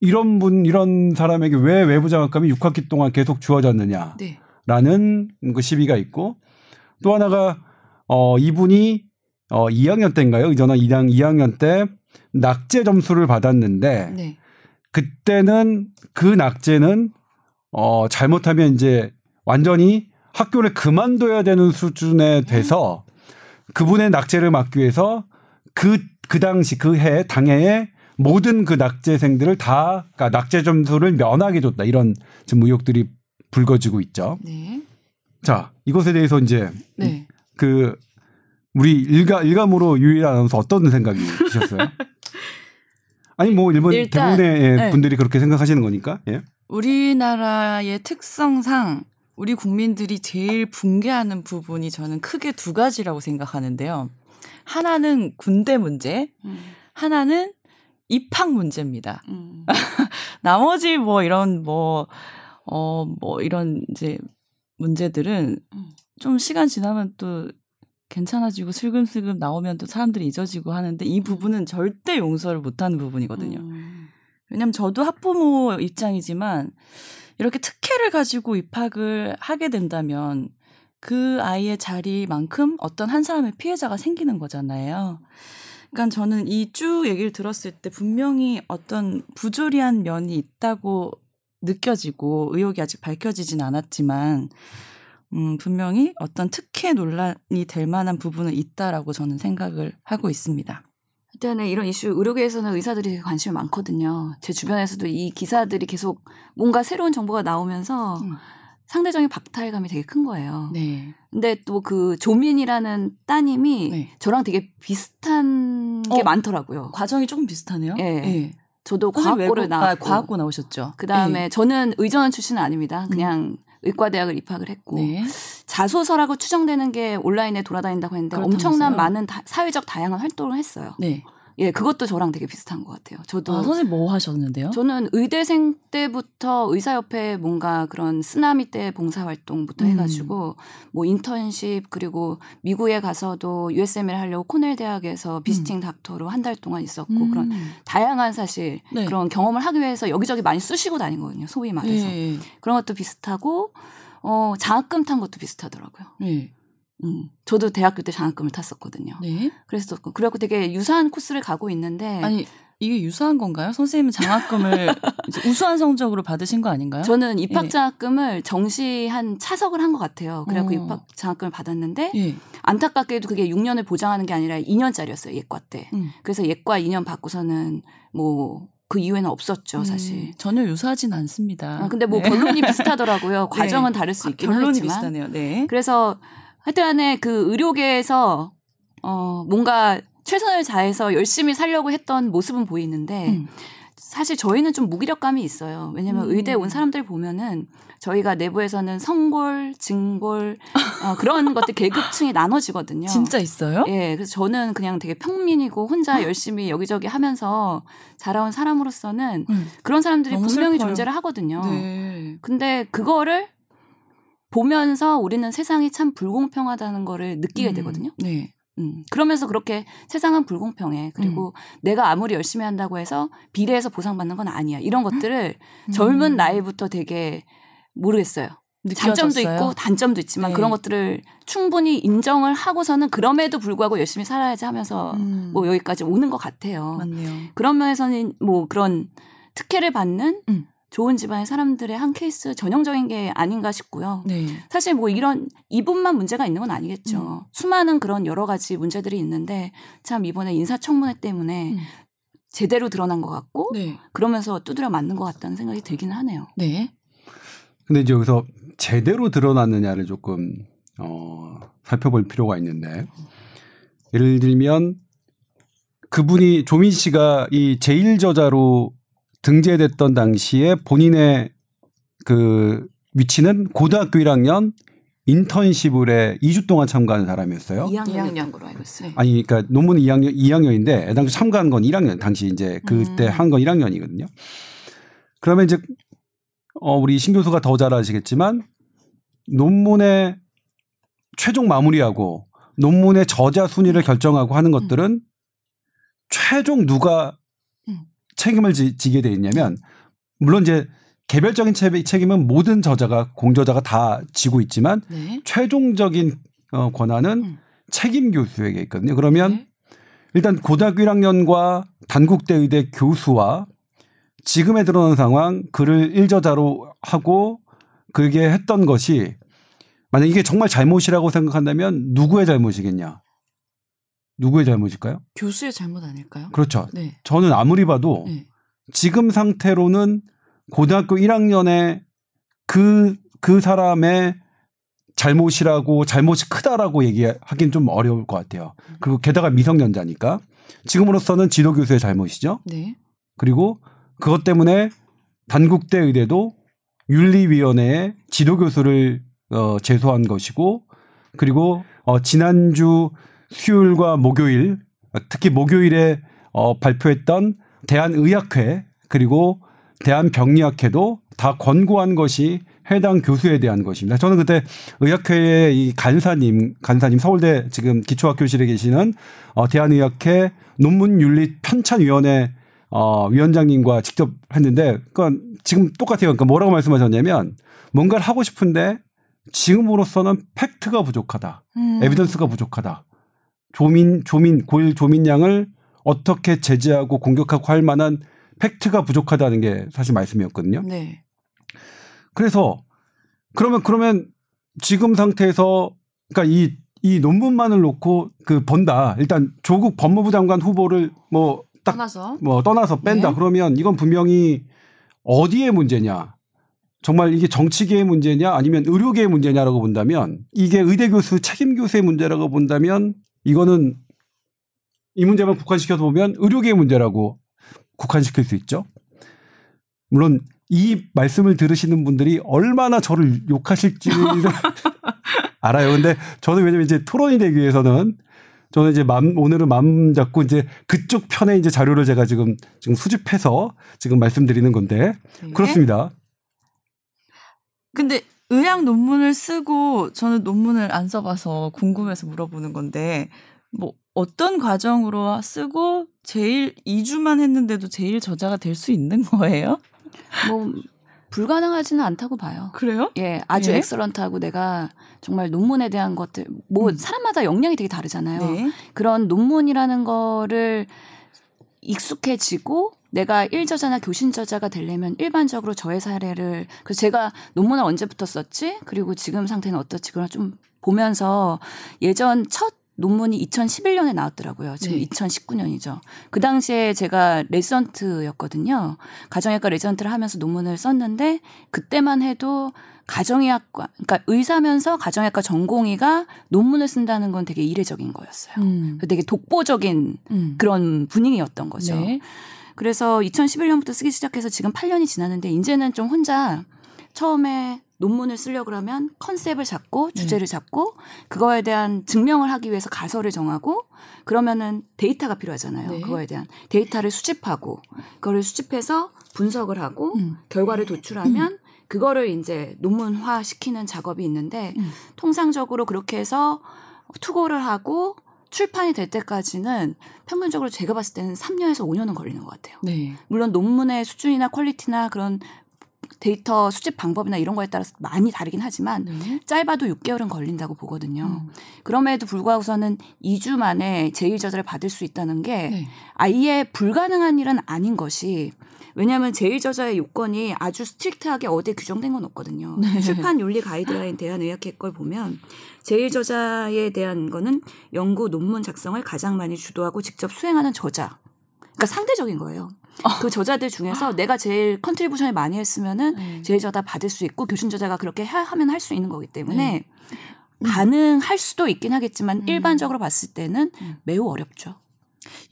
이런 분 이런 사람에게 왜 외부 장학금이 6학기 동안 계속 주어졌느냐라는 네. 그 시비가 있고 또 하나가 어 이분이 어 2학년 때인가요? 의전원 2학 2학년 때 낙제 점수를 받았는데 네. 그때는 그 낙제는 어 잘못하면 이제 완전히 학교를 그만둬야 되는 수준에 돼서 그분의 낙제를 막기 위해서 그, 그 당시 그 해, 당해에 모든 그 낙제생들을 다, 그러니까 낙제 점수를 면하게 줬다. 이런 지금 의혹들이 불거지고 있죠. 네. 자, 이것에 대해서 이제 네. 그 우리 일가, 일감으로 유일 아나운서 어떤 생각이 드셨어요? 아니, 뭐 일본 일단, 대부분의 네. 분들이 그렇게 생각하시는 거니까. 예. 우리나라의 특성상 우리 국민들이 제일 붕괴하는 부분이 저는 크게 두 가지라고 생각하는데요. 하나는 군대 문제, 음. 하나는 입학 문제입니다. 음. 나머지 뭐 이런 뭐, 어, 뭐 이런 이제 문제들은 음. 좀 시간 지나면 또 괜찮아지고 슬금슬금 나오면 또 사람들이 잊어지고 하는데 이 부분은 절대 용서를 못하는 부분이거든요. 음. 왜냐면 저도 학부모 입장이지만 이렇게 특혜를 가지고 입학을 하게 된다면 그 아이의 자리만큼 어떤 한 사람의 피해자가 생기는 거잖아요. 그러니까 저는 이 쭉 얘기를 들었을 때 분명히 어떤 부조리한 면이 있다고 느껴지고 의혹이 아직 밝혀지진 않았지만 음, 분명히 어떤 특혜 논란이 될 만한 부분은 있다라고 저는 생각을 하고 있습니다. 일단은 이런 이슈 의료계에서는 의사들이 관심이 많거든요. 제 주변에서도 이 기사들이 계속 뭔가 새로운 정보가 나오면서 음. 상대적인 박탈감이 되게 큰 거예요. 네. 근데 또 그 조민이라는 따님이 네. 저랑 되게 비슷한 게 어. 많더라고요. 과정이 조금 비슷하네요. 예. 예. 저도 과학고를 나왔고 아, 과학고 나오셨죠. 그다음에 네. 저는 의전 출신은 아닙니다. 그냥 의과대학을 입학을 했고 네. 자소서라고 추정되는 게 온라인에 돌아다닌다고 했는데 그렇다면서요? 엄청난 많은 다- 사회적 다양한 활동을 했어요. 네. 예, 그것도 저랑 되게 비슷한 것 같아요. 저도 아, 선생님 뭐 하셨는데요? 저는 의대생 때부터 의사협회 뭔가 그런 쓰나미 때 봉사활동부터 음. 해가지고 뭐 인턴십 그리고 미국에 가서도 USML 하려고 코넬 대학에서 비스팅 닥터로 한 달 동안 있었고 음. 그런 다양한 사실 네. 그런 경험을 하기 위해서 여기저기 많이 쑤시고 다니거든요. 소위 말해서 네. 그런 것도 비슷하고 어 장학금 탄 것도 비슷하더라고요. 네. 음, 저도 대학교 때 장학금을 탔었거든요. 네. 그래서 그래갖고 되게 유사한 코스를 가고 있는데 아니 이게 유사한 건가요? 선생님은 장학금을 우수한 성적으로 받으신 거 아닌가요? 저는 예. 입학 장학금을 정시한 차석을 한 것 같아요. 그래갖고 어. 입학 장학금을 받았는데 예. 안타깝게도 그게 6년을 보장하는 게 아니라 2년짜리였어요. 예과 때. 음. 그래서 예과 2년 받고서는 뭐그 이후에는 없었죠, 사실. 음, 전혀 유사하진 않습니다. 아, 근데 뭐 네. 결론이 비슷하더라고요. 과정은 다를 수 있긴 결론이 하지만. 비슷하네요. 네. 그래서 하여튼 간에 그 의료계에서 어 뭔가 최선을 다해서 열심히 살려고 했던 모습은 보이는데 음. 사실 저희는 좀 무기력감이 있어요. 왜냐하면 음. 의대 온 사람들 보면은 저희가 내부에서는 성골, 증골 어, 그런 것들 계급층이 나눠지거든요. 진짜 있어요? 예, 그래서 저는 그냥 되게 평민이고 혼자 열심히 여기저기 하면서 자라온 사람으로서는 음. 그런 사람들이 분명히 슬퍼요. 존재를 하거든요. 네. 근데 그거를 보면서 우리는 세상이 참 불공평하다는 거를 느끼게 음, 되거든요. 네. 음, 그러면서 그렇게 세상은 불공평해. 그리고 음. 내가 아무리 열심히 한다고 해서 비례해서 보상받는 건 아니야. 이런 것들을 젊은 음. 나이부터 되게 모르겠어요. 장점도 느껴졌어요? 있고 단점도 있지만 네. 그런 것들을 충분히 인정을 하고서는 그럼에도 불구하고 열심히 살아야지 하면서 음. 뭐 여기까지 오는 것 같아요. 맞네요. 그런 면에서는 뭐 그런 특혜를 받는 음. 좋은 집안의 사람들의 한 케이스 전형적인 게 아닌가 싶고요. 네. 사실 뭐 이런 이분만 문제가 있는 건 아니겠죠. 음. 수많은 그런 여러 가지 문제들이 있는데 참 이번에 인사청문회 때문에 음. 제대로 드러난 것 같고 네. 그러면서 두드려 맞는 것 같다는 생각이 들기는 하네요. 네. 근데 이제 여기서 제대로 드러났느냐를 조금 어, 살펴볼 필요가 있는데 예를 들면 그분이 조민 씨가 이 제일 저자로 등재됐던 당시에 본인의 그 위치는 고등학교 1학년 인턴십을 해 2주 동안 참가한 사람이었어요. 2학년이었던 걸로 알고 있어요. 네. 아니, 그러니까 논문은 2학년, 2학년인데 당시 참가한 건 1학년, 당시 이제 그때 음. 한건 1학년이거든요. 그러면 이제 어, 우리 신 교수가 더 잘 아시겠지만 논문의 최종 마무리하고 논문의 저자 순위를 결정하고 하는 것들은 최종 누가 음. 책임을 지, 지게 돼 있냐면 물론 이제 개별적인 책- 책임은 모든 저자가 공저자가 다 지고 있지만 네. 최종적인 어, 권한은 음. 책임 교수에게 있거든요. 그러면 네. 일단 고등학교 1학년과 단국대 의대 교수와 지금에 드러난 상황 글을 일저자로 하고 그게 했던 것이 만약 이게 정말 잘못이라고 생각한다면 누구의 잘못이겠냐? 누구의 잘못일까요? 교수의 잘못 아닐까요? 그렇죠. 네. 저는 아무리 봐도 네. 지금 상태로는 고등학교 1학년에 그, 그 사람의 잘못이라고 잘못이 크다라고 얘기하기는 좀 어려울 것 같아요. 그리고 게다가 미성년자니까 지금으로서는 지도교수의 잘못이죠. 네. 그리고 그것 때문에 단국대 의대도 윤리위원회에 지도교수를 어, 제소한 것이고 그리고 어, 지난주 수요일과 목요일 특히 목요일에 어, 발표했던 대한의학회 그리고 대한병리학회도 다 권고한 것이 해당 교수에 대한 것입니다. 저는 그때 의학회의 이 간사님, 간사님 서울대 지금 기초학교실에 계시는 어, 대한의학회 논문윤리 편찬위원회 어, 위원장님과 직접 했는데, 그건 지금 똑같아요. 그러니까 뭐라고 말씀하셨냐면, 뭔가를 하고 싶은데, 지금으로서는 팩트가 부족하다. 음. 에비던스가 부족하다. 조민, 조민, 고일 조민 양을 어떻게 제재하고 공격하고 할 만한 팩트가 부족하다는 게 사실 말씀이었거든요. 네. 그래서 그러면 그러면 지금 상태에서 그러니까 이, 이 논문만을 놓고 그 번다. 일단 조국 법무부 장관 후보를 뭐딱 떠나서 뭐 떠나서 뺀다. 네. 그러면 이건 분명히 어디의 문제냐? 정말 이게 정치계의 문제냐 아니면 의료계의 문제냐라고 본다면 이게 의대 교수 책임 교수의 문제라고 본다면 이거는 이 문제만 국한시켜서 보면 의료계의 문제라고 국한시킬 수 있죠. 물론 이 말씀을 들으시는 분들이 얼마나 저를 욕하실지 알아요. 근데 저는 왜냐면 이제 토론이 되기 위해서는 저는 이제 맘, 오늘은 마음 잡고 이제 그쪽 편에 이제 자료를 제가 지금 지금 수집해서 지금 말씀드리는 건데 네. 그렇습니다. 근데 의학 논문을 쓰고 저는 논문을 안 써봐서 궁금해서 물어보는 건데 뭐 어떤 과정으로 쓰고 제일 2주만 했는데도 제일 저자가 될 수 있는 거예요? 뭐 불가능하지는 않다고 봐요. 그래요? 예, 아주 예? 엑설런트하고 내가 정말 논문에 대한 것들 뭐 음. 사람마다 역량이 되게 다르잖아요. 네. 그런 논문이라는 거를 익숙해지고 내가 일저자나 교신 저자가 되려면 일반적으로 저의 사례를 그래서 제가 논문을 언제부터 썼지 그리고 지금 상태는 어떻지 그걸 좀 보면서 예전 첫 논문이 2011년에 나왔더라고요. 지금 네. 2019년이죠. 그 당시에 제가 레지던트였거든요. 가정의학과 레지던트를 하면서 논문을 썼는데 그때만 해도 가정의학과 그러니까 의사면서 가정의학과 전공의가 논문을 쓴다는 건 되게 이례적인 거였어요. 음. 되게 독보적인 음. 그런 분위기였던 거죠. 네. 그래서 2011년부터 쓰기 시작해서 지금 8년이 지났는데 이제는 좀 혼자 처음에 논문을 쓰려고 그러면 컨셉을 잡고 네. 주제를 잡고 그거에 대한 증명을 하기 위해서 가설을 정하고 그러면은 데이터가 필요하잖아요. 네. 그거에 대한 데이터를 수집하고 그거를 수집해서 분석을 하고 음. 결과를 도출하면 그거를 이제 논문화 시키는 작업이 있는데 음. 통상적으로 그렇게 해서 투고를 하고 출판이 될 때까지는 평균적으로 제가 봤을 때는 3년에서 5년은 걸리는 것 같아요. 네. 물론 논문의 수준이나 quality나 그런 데이터 수집 방법이나 이런 거에 따라서 많이 다르긴 하지만 네. 짧아도 6개월은 걸린다고 보거든요. 음. 그럼에도 불구하고서는 2주 만에 제1저자를 받을 수 있다는 게 네. 아예 불가능한 일은 아닌 것이 왜냐하면 제1저자의 요건이 아주 strict하게 어디에 규정된 건 없거든요. 네. 출판 윤리 가이드라인 대한의학회 걸 보면 제1저자에 대한 거는 연구 논문 작성을 가장 많이 주도하고 직접 수행하는 저자. 그러니까 상대적인 거예요. 그 저자들 중에서 내가 제일 contribution을 많이 했으면은 네. 제1저자 받을 수 있고 교신 저자가 그렇게 하, 하면 할 수 있는 거기 때문에 네. 가능할 수도 있긴 하겠지만 음. 일반적으로 봤을 때는 음. 매우 어렵죠.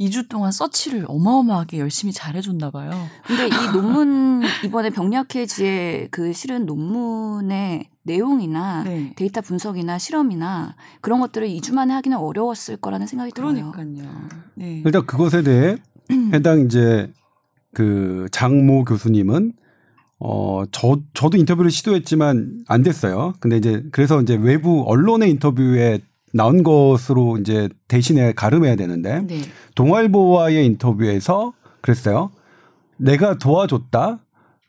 2주 동안 서치를 어마어마하게 열심히 잘해줬나 봐요. 근데 이 논문 이번에 병리학회지의 그 실은 논문의 내용이나 네. 데이터 분석이나 실험이나 그런 것들을 2주 만에 하기는 어려웠을 거라는 생각이 들어요. 그러니까요. 네. 일단 그것에 대해 해당 이제 그 장모 교수님은 어, 저, 저도 인터뷰를 시도했지만 안 됐어요. 근데 이제 그래서 이제 외부 언론의 인터뷰에 나온 것으로 이제 대신에 가름해야 되는데 네. 동아일보와의 인터뷰에서 그랬어요. 내가 도와줬다.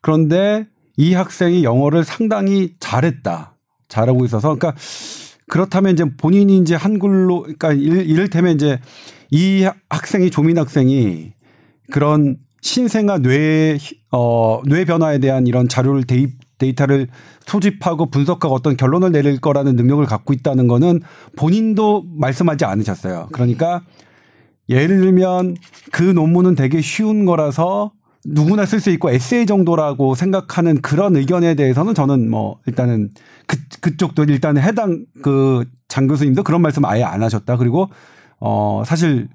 그런데 이 학생이 영어를 상당히 잘했다. 잘하고 있어서 그러니까 그렇다면 이제 본인이 이제 한글로 그러니까 일, 이를 테면 이제 이 학생이 조민 학생이 그런 신생아 뇌, 어, 뇌 변화에 대한 이런 자료를 대입, 데이터를 소집하고 분석하고 어떤 결론을 내릴 거라는 능력을 갖고 있다는 거는 본인도 말씀하지 않으셨어요. 그러니까 예를 들면 그 논문은 되게 쉬운 거라서 누구나 쓸 수 있고 에세이 정도라고 생각하는 그런 의견에 대해서는 저는 뭐 일단은 그 그쪽도 일단 해당 그 장 교수님도 그런 말씀 아예 안 하셨다. 그리고 어 사실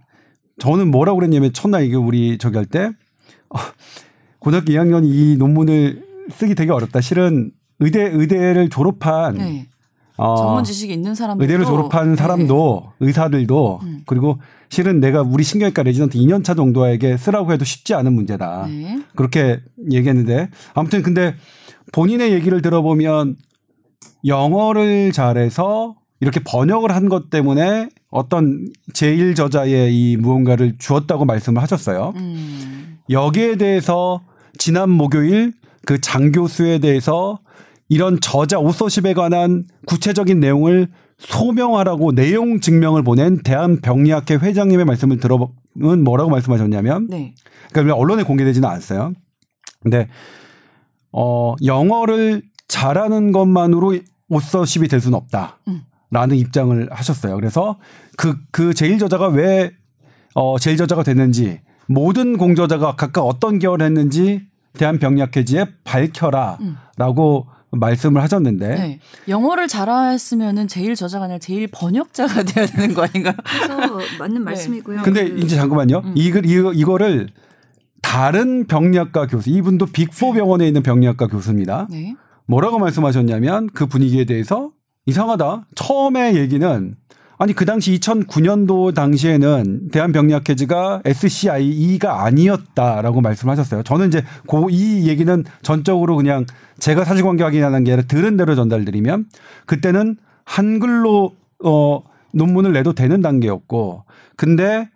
저는 뭐라고 그랬냐면 첫날 이게 우리 저기 할때 어, 고등학교 2학년이 이 논문을 쓰기 되게 어렵다. 실은 의대 의대를 졸업한 네. 어, 전문 지식이 있는 사람들 의대를 졸업한 사람도 의사들도 음. 그리고 실은 내가 우리 신경외과 레지던트 2년 차 정도에게 쓰라고 해도 쉽지 않은 문제다. 네. 그렇게 얘기했는데 아무튼 근데 본인의 얘기를 들어보면 영어를 잘해서 이렇게 번역을 한 것 때문에 어떤 제1 저자의 이 무언가를 주었다고 말씀을 하셨어요. 음. 여기에 대해서 지난 목요일 그 장 교수에 대해서 이런 저자 오서십에 관한 구체적인 내용을 소명하라고 내용 증명을 보낸 대한병리학회 회장님의 말씀을 들어보면 뭐라고 말씀하셨냐면 네. 그러니까 언론에 공개되지는 않았어요. 근데 어 영어를 잘하는 것만으로 오서십이 될 수는 없다. 음. 라는 입장을 하셨어요. 그래서 그, 그 제일 저자가 왜, 어, 제일 저자가 됐는지, 모든 공저자가 각각 어떤 기여를 했는지, 대한병리학회지에 밝혀라. 음. 라고 말씀을 하셨는데, 네. 영어를 잘했으면은 제일 저자가 아니라 제일 번역자가 돼야 되는 거 아닌가? 그래서 맞는 말씀이고요. 근데 그 이제 잠깐만요. 음. 이, 글- 이, 이거를 다 다른 병리학과 교수, 이분도 빅4 병원에 있는 병리학과 교수입니다. 네. 뭐라고 말씀하셨냐면 그 분위기에 대해서 이상하다. 처음에 얘기는 아니 그 당시 2009년도 당시에는 대한병리학회지가 SCIE가 아니었다라고 말씀하셨어요. 저는 이제 고이 얘기는 전적으로 그냥 제가 사실관계 확인하는 게 아니라 들은 대로 전달드리면 그때는 한글로 어 논문을 내도 되는 단계였고 근데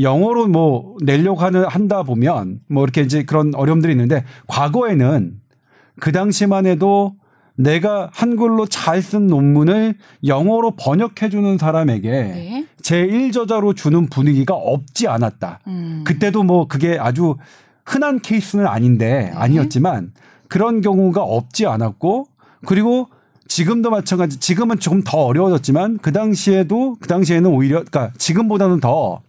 영어로 뭐 내려고 하는 한다 보면 뭐 이렇게 이제 그런 어려움들이 있는데 과거에는 그 당시만 해도 내가 한글로 잘 쓴 논문을 영어로 번역해 주는 사람에게 네. 제1저자로 주는 분위기가 없지 않았다. 음. 그때도 뭐 그게 아주 흔한 케이스는 아닌데 네. 아니었지만 그런 경우가 없지 않았고 그리고 지금도 마찬가지 지금은 조금 더 어려워졌지만 그 당시에도 그 당시에는 오히려 그러니까 지금보다는 더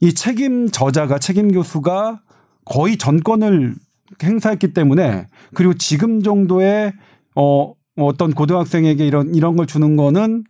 이 책임 저자가 책임 교수가 거의 전권을 행사했기 때문에 그리고 지금 정도의 어 어떤 고등학생에게 이런 이런 걸 주는 거는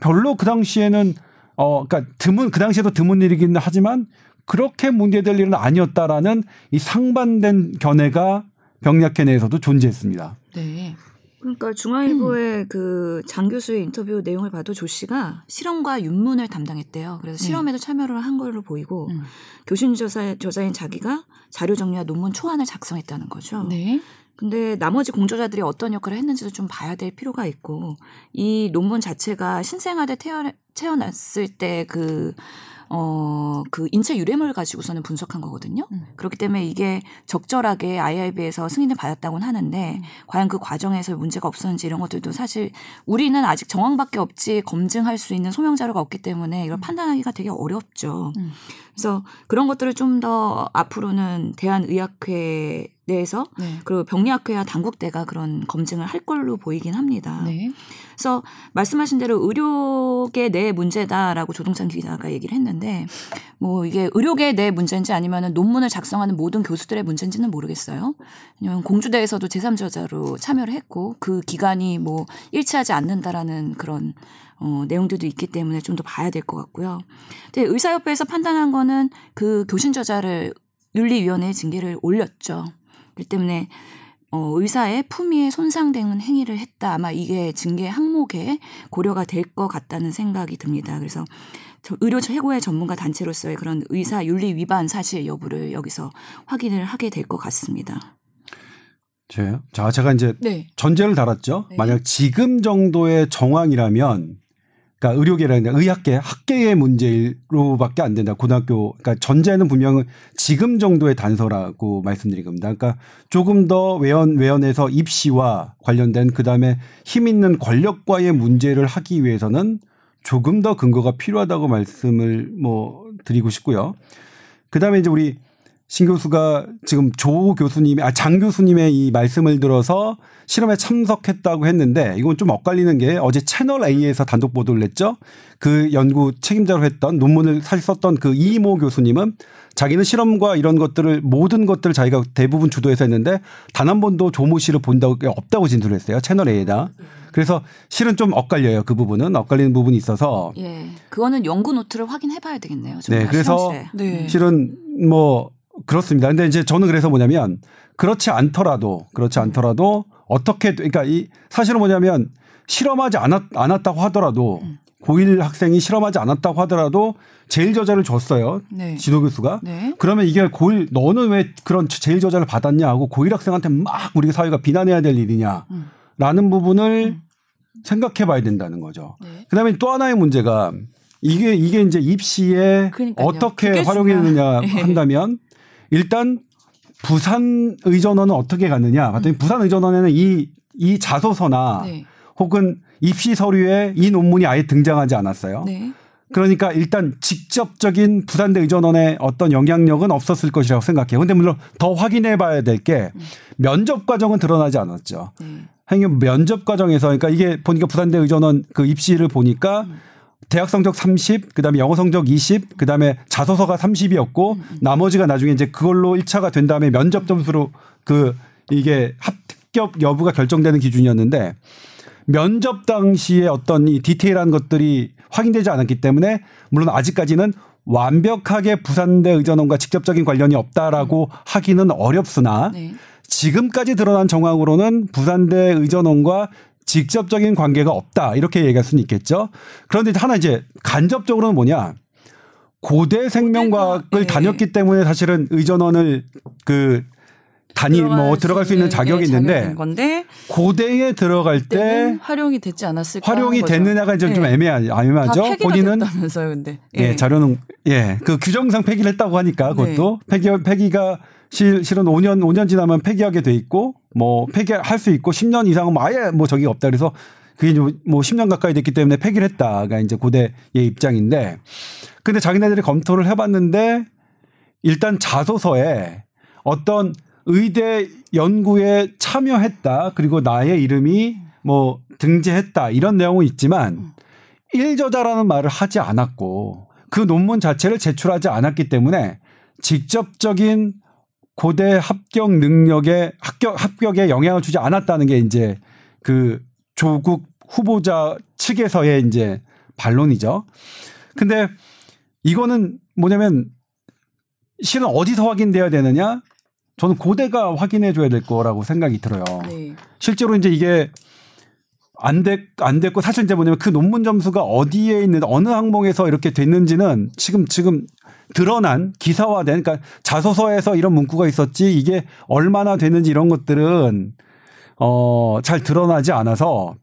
별로 그 당시에는 어 그러니까 드문 그 당시에도 드문 일이긴 하지만 그렇게 문제될 일은 아니었다라는 이 상반된 견해가 병약회 내에서도 존재했습니다. 네. 그러니까 중앙일보의 그장 교수의 인터뷰 내용을 봐도 조 씨가 실험과 윤문을 담당했대요. 그래서 네. 실험에도 참여를 한 걸로 보이고 음. 교신 저자, 저자인 자기가 자료 정리와 논문 초안을 작성했다는 거죠. 네. 근데 나머지 공저자들이 어떤 역할을 했는지도 좀 봐야 될 필요가 있고 이 논문 자체가 신생아대 태어, 태어났을 때 그 어, 그 인체 유래물을 가지고서는 분석한 거거든요. 음. 그렇기 때문에 이게 적절하게 IRB에서 승인을 받았다고는 하는데 음. 과연 그 과정에서 문제가 없었는지 이런 것들도 사실 우리는 아직 정황밖에 없지 검증할 수 있는 소명 자료가 없기 때문에 이걸 판단하기가 되게 어렵죠. 음. 그래서 그런 것들을 좀 더 앞으로는 대한의학회 내에서 네. 그리고 병리학회와 당국대가 그런 검증을 할 걸로 보이긴 합니다. 네. 그래서 말씀하신 대로 의료계 내 문제다라고 조동찬 기자가 얘기를 했는데 뭐 이게 의료계 내 문제인지 아니면은 논문을 작성하는 모든 교수들의 문제인지는 모르겠어요. 왜냐면 공주대에서도 제3저자로 참여를 했고 그 기간이 뭐 일치하지 않는다라는 그런 어, 내용들도 있기 때문에 좀 더 봐야 될 것 같고요. 근데 의사협회에서 판단한 거는 그 교신 저자를 윤리위원회에 징계를 올렸죠. 그렇기 때문에 어, 의사의 품위에 손상되는 행위를 했다. 아마 이게 징계 항목에 고려가 될 것 같다는 생각이 듭니다. 그래서 저 의료 최고의 전문가 단체로서의 그런 의사 윤리 위반 사실 여부를 여기서 확인을 하게 될 것 같습니다. 제- 자, 제가 이제 네. 전제를 달았죠. 네. 만약 지금 정도의 정황이라면, 그러니까 의료계라는 의학계 학계의 문제로밖에 안 된다. 고등학교, 그러니까 전제는 분명히 지금 정도의 단서라고 말씀드린 겁니다. 그러니까 조금 더 외연 외연에서 입시와 관련된 그 다음에 힘 있는 권력과의 문제를 하기 위해서는 조금 더 근거가 필요하다고 말씀을 뭐 드리고 싶고요. 그 다음에 이제 우리 신 교수가 지금 조 교수님의 아장 교수님의 이 말씀을 들어서 실험에 참석했다고 했는데 이건 좀 엇갈리는 게 어제 채널 A에서 단독 보도를 냈죠. 그 연구 책임자로 했던 논문을 사실 썼던 그 이모 교수님은 자기는 실험과 이런 것들을 모든 것들을 자기가 대부분 주도해서 했는데 단 한 번도 조모 씨를 본다고 없다고 진술을 했어요. 채널 A에다. 그래서 실은 좀 엇갈려요. 그 부분은 엇갈리는 부분이 있어서 예, 그거는 연구 노트를 확인해 봐야 되겠네요. 네, 그래서. 네. 실은 뭐 그렇습니다. 근데 이제 저는 그래서 뭐냐면 그렇지 않더라도 그렇지 않더라도 어떻게 그러니까 이 사실은 뭐냐면 실험하지 않았, 않았다고 하더라도 고1 학생이 실험하지 않았다고 하더라도 제일 저자를 줬어요. 네. 지도 교수가. 네. 그러면 이게 고1 너는 왜 그런 제일 저자를 받았냐 하고 고1 학생한테 막 우리 사회가 비난해야 될 일이냐 라는 부분을 생각해 봐야 된다는 거죠. 네. 그다음에 또 하나의 문제가 이게 이게 이제 입시에 그러니까요. 어떻게 활용했느냐 예. 한다면 일단 부산 의전원은 어떻게 갔느냐 봤더니 부산 의전원에는 이 이 자소서나 네. 혹은 입시 서류에 이 논문이 아예 등장하지 않았어요. 네. 그러니까 일단 직접적인 부산대 의전원의 어떤 영향력은 없었을 것이라고 생각해요. 근데 물론 더 확인해 봐야 될 게 면접 과정은 드러나지 않았죠. 네. 행여 면접 과정에서 그러니까 이게 보니까 부산대 의전원 그 입시를 보니까 대학 성적 30, 그다음에 영어 성적 20, 그다음에 자소서가 30이었고 나머지가 나중에 이제 그걸로 1차가 된 다음에 면접 점수로 그 이게 합격 여부가 결정되는 기준이었는데 면접 당시에 어떤 이 디테일한 것들이 확인되지 않았기 때문에 물론 아직까지는 완벽하게 부산대 의전원과 직접적인 관련이 없다라고 하기는 어렵으나 네. 지금까지 드러난 정황으로는 부산대 의전원과 직접적인 관계가 없다 이렇게 얘기할 수는 있겠죠. 그런데 하나 이제 간접적으로는 뭐냐 고대 생명과학을 네. 다녔기 때문에 사실은 의전원을 그 다니 뭐 들어갈 수 있는 자격이 네, 있는데 고대에 들어갈 때 활용이 됐지 않았을까 활용이. 됐느냐가 이제 좀 네. 애매하, 다 애매하죠. 본인은 됐다면서요, 근데 예, 자료는 예, 그 규정상 폐기를 했다고 하니까 그것도 폐기 폐기가 실, 실은 5년 5년 지나면 폐기하게 돼 있고 뭐 폐기할 수 있고 10년 이상은 뭐 아예 뭐 저기 없다. 그래서 그게 뭐 10년 가까이 됐기 때문에 폐기를 했다가 이제 고대의 입장인데 근데 자기네들이 검토를 해봤는데 일단 자소서에 어떤 의대 연구에 참여했다. 그리고 나의 이름이 뭐 등재했다. 이런 내용은 있지만 일저자라는 말을 하지 않았고 그 논문 자체를 제출하지 않았기 때문에 직접적인 고대 합격 능력에 합격 합격에 영향을 주지 않았다는 게 이제 그 조국 후보자 측에서의 이제 반론이죠. 근데 이거는 뭐냐면 실은 어디서 확인돼야 되느냐? 저는 고대가 확인해 줘야 될 거라고 생각이 들어요. 네. 실제로 이제 이게 안 됐, 안 됐고 사실 이제 뭐냐면 그 논문 점수가 어디에 있는 어느 항목에서 이렇게 됐는지는 지금 지금 드러난 기사화된 그러니까 자소서에서 이런 문구가 있었지 이게 얼마나 되는지 이런 것들은 어 잘 드러나지 않아서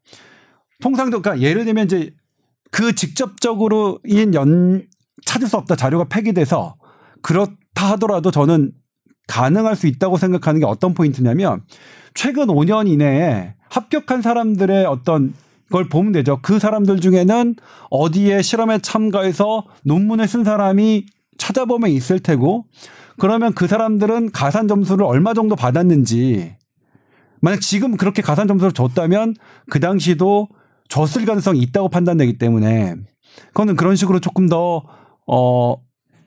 통상적 그러니까 예를 들면 이제 그 직접적으로 인 연 찾을 수 없다 자료가 폐기돼서 그렇다 하더라도 저는 가능할 수 있다고 생각하는 게 어떤 포인트냐면 최근 5년 이내에 합격한 사람들의 어떤 걸 보면 되죠. 그 사람들 중에는 어디에 실험에 참가해서 논문을 쓴 사람이 찾아보면 있을 테고 그러면 그 사람들은 가산 점수를 얼마 정도 받았는지 만약 지금 그렇게 가산 점수를 줬다면 그 당시도 줬을 가능성이 있다고 판단되기 때문에 그거는 그런 식으로 조금 더 어,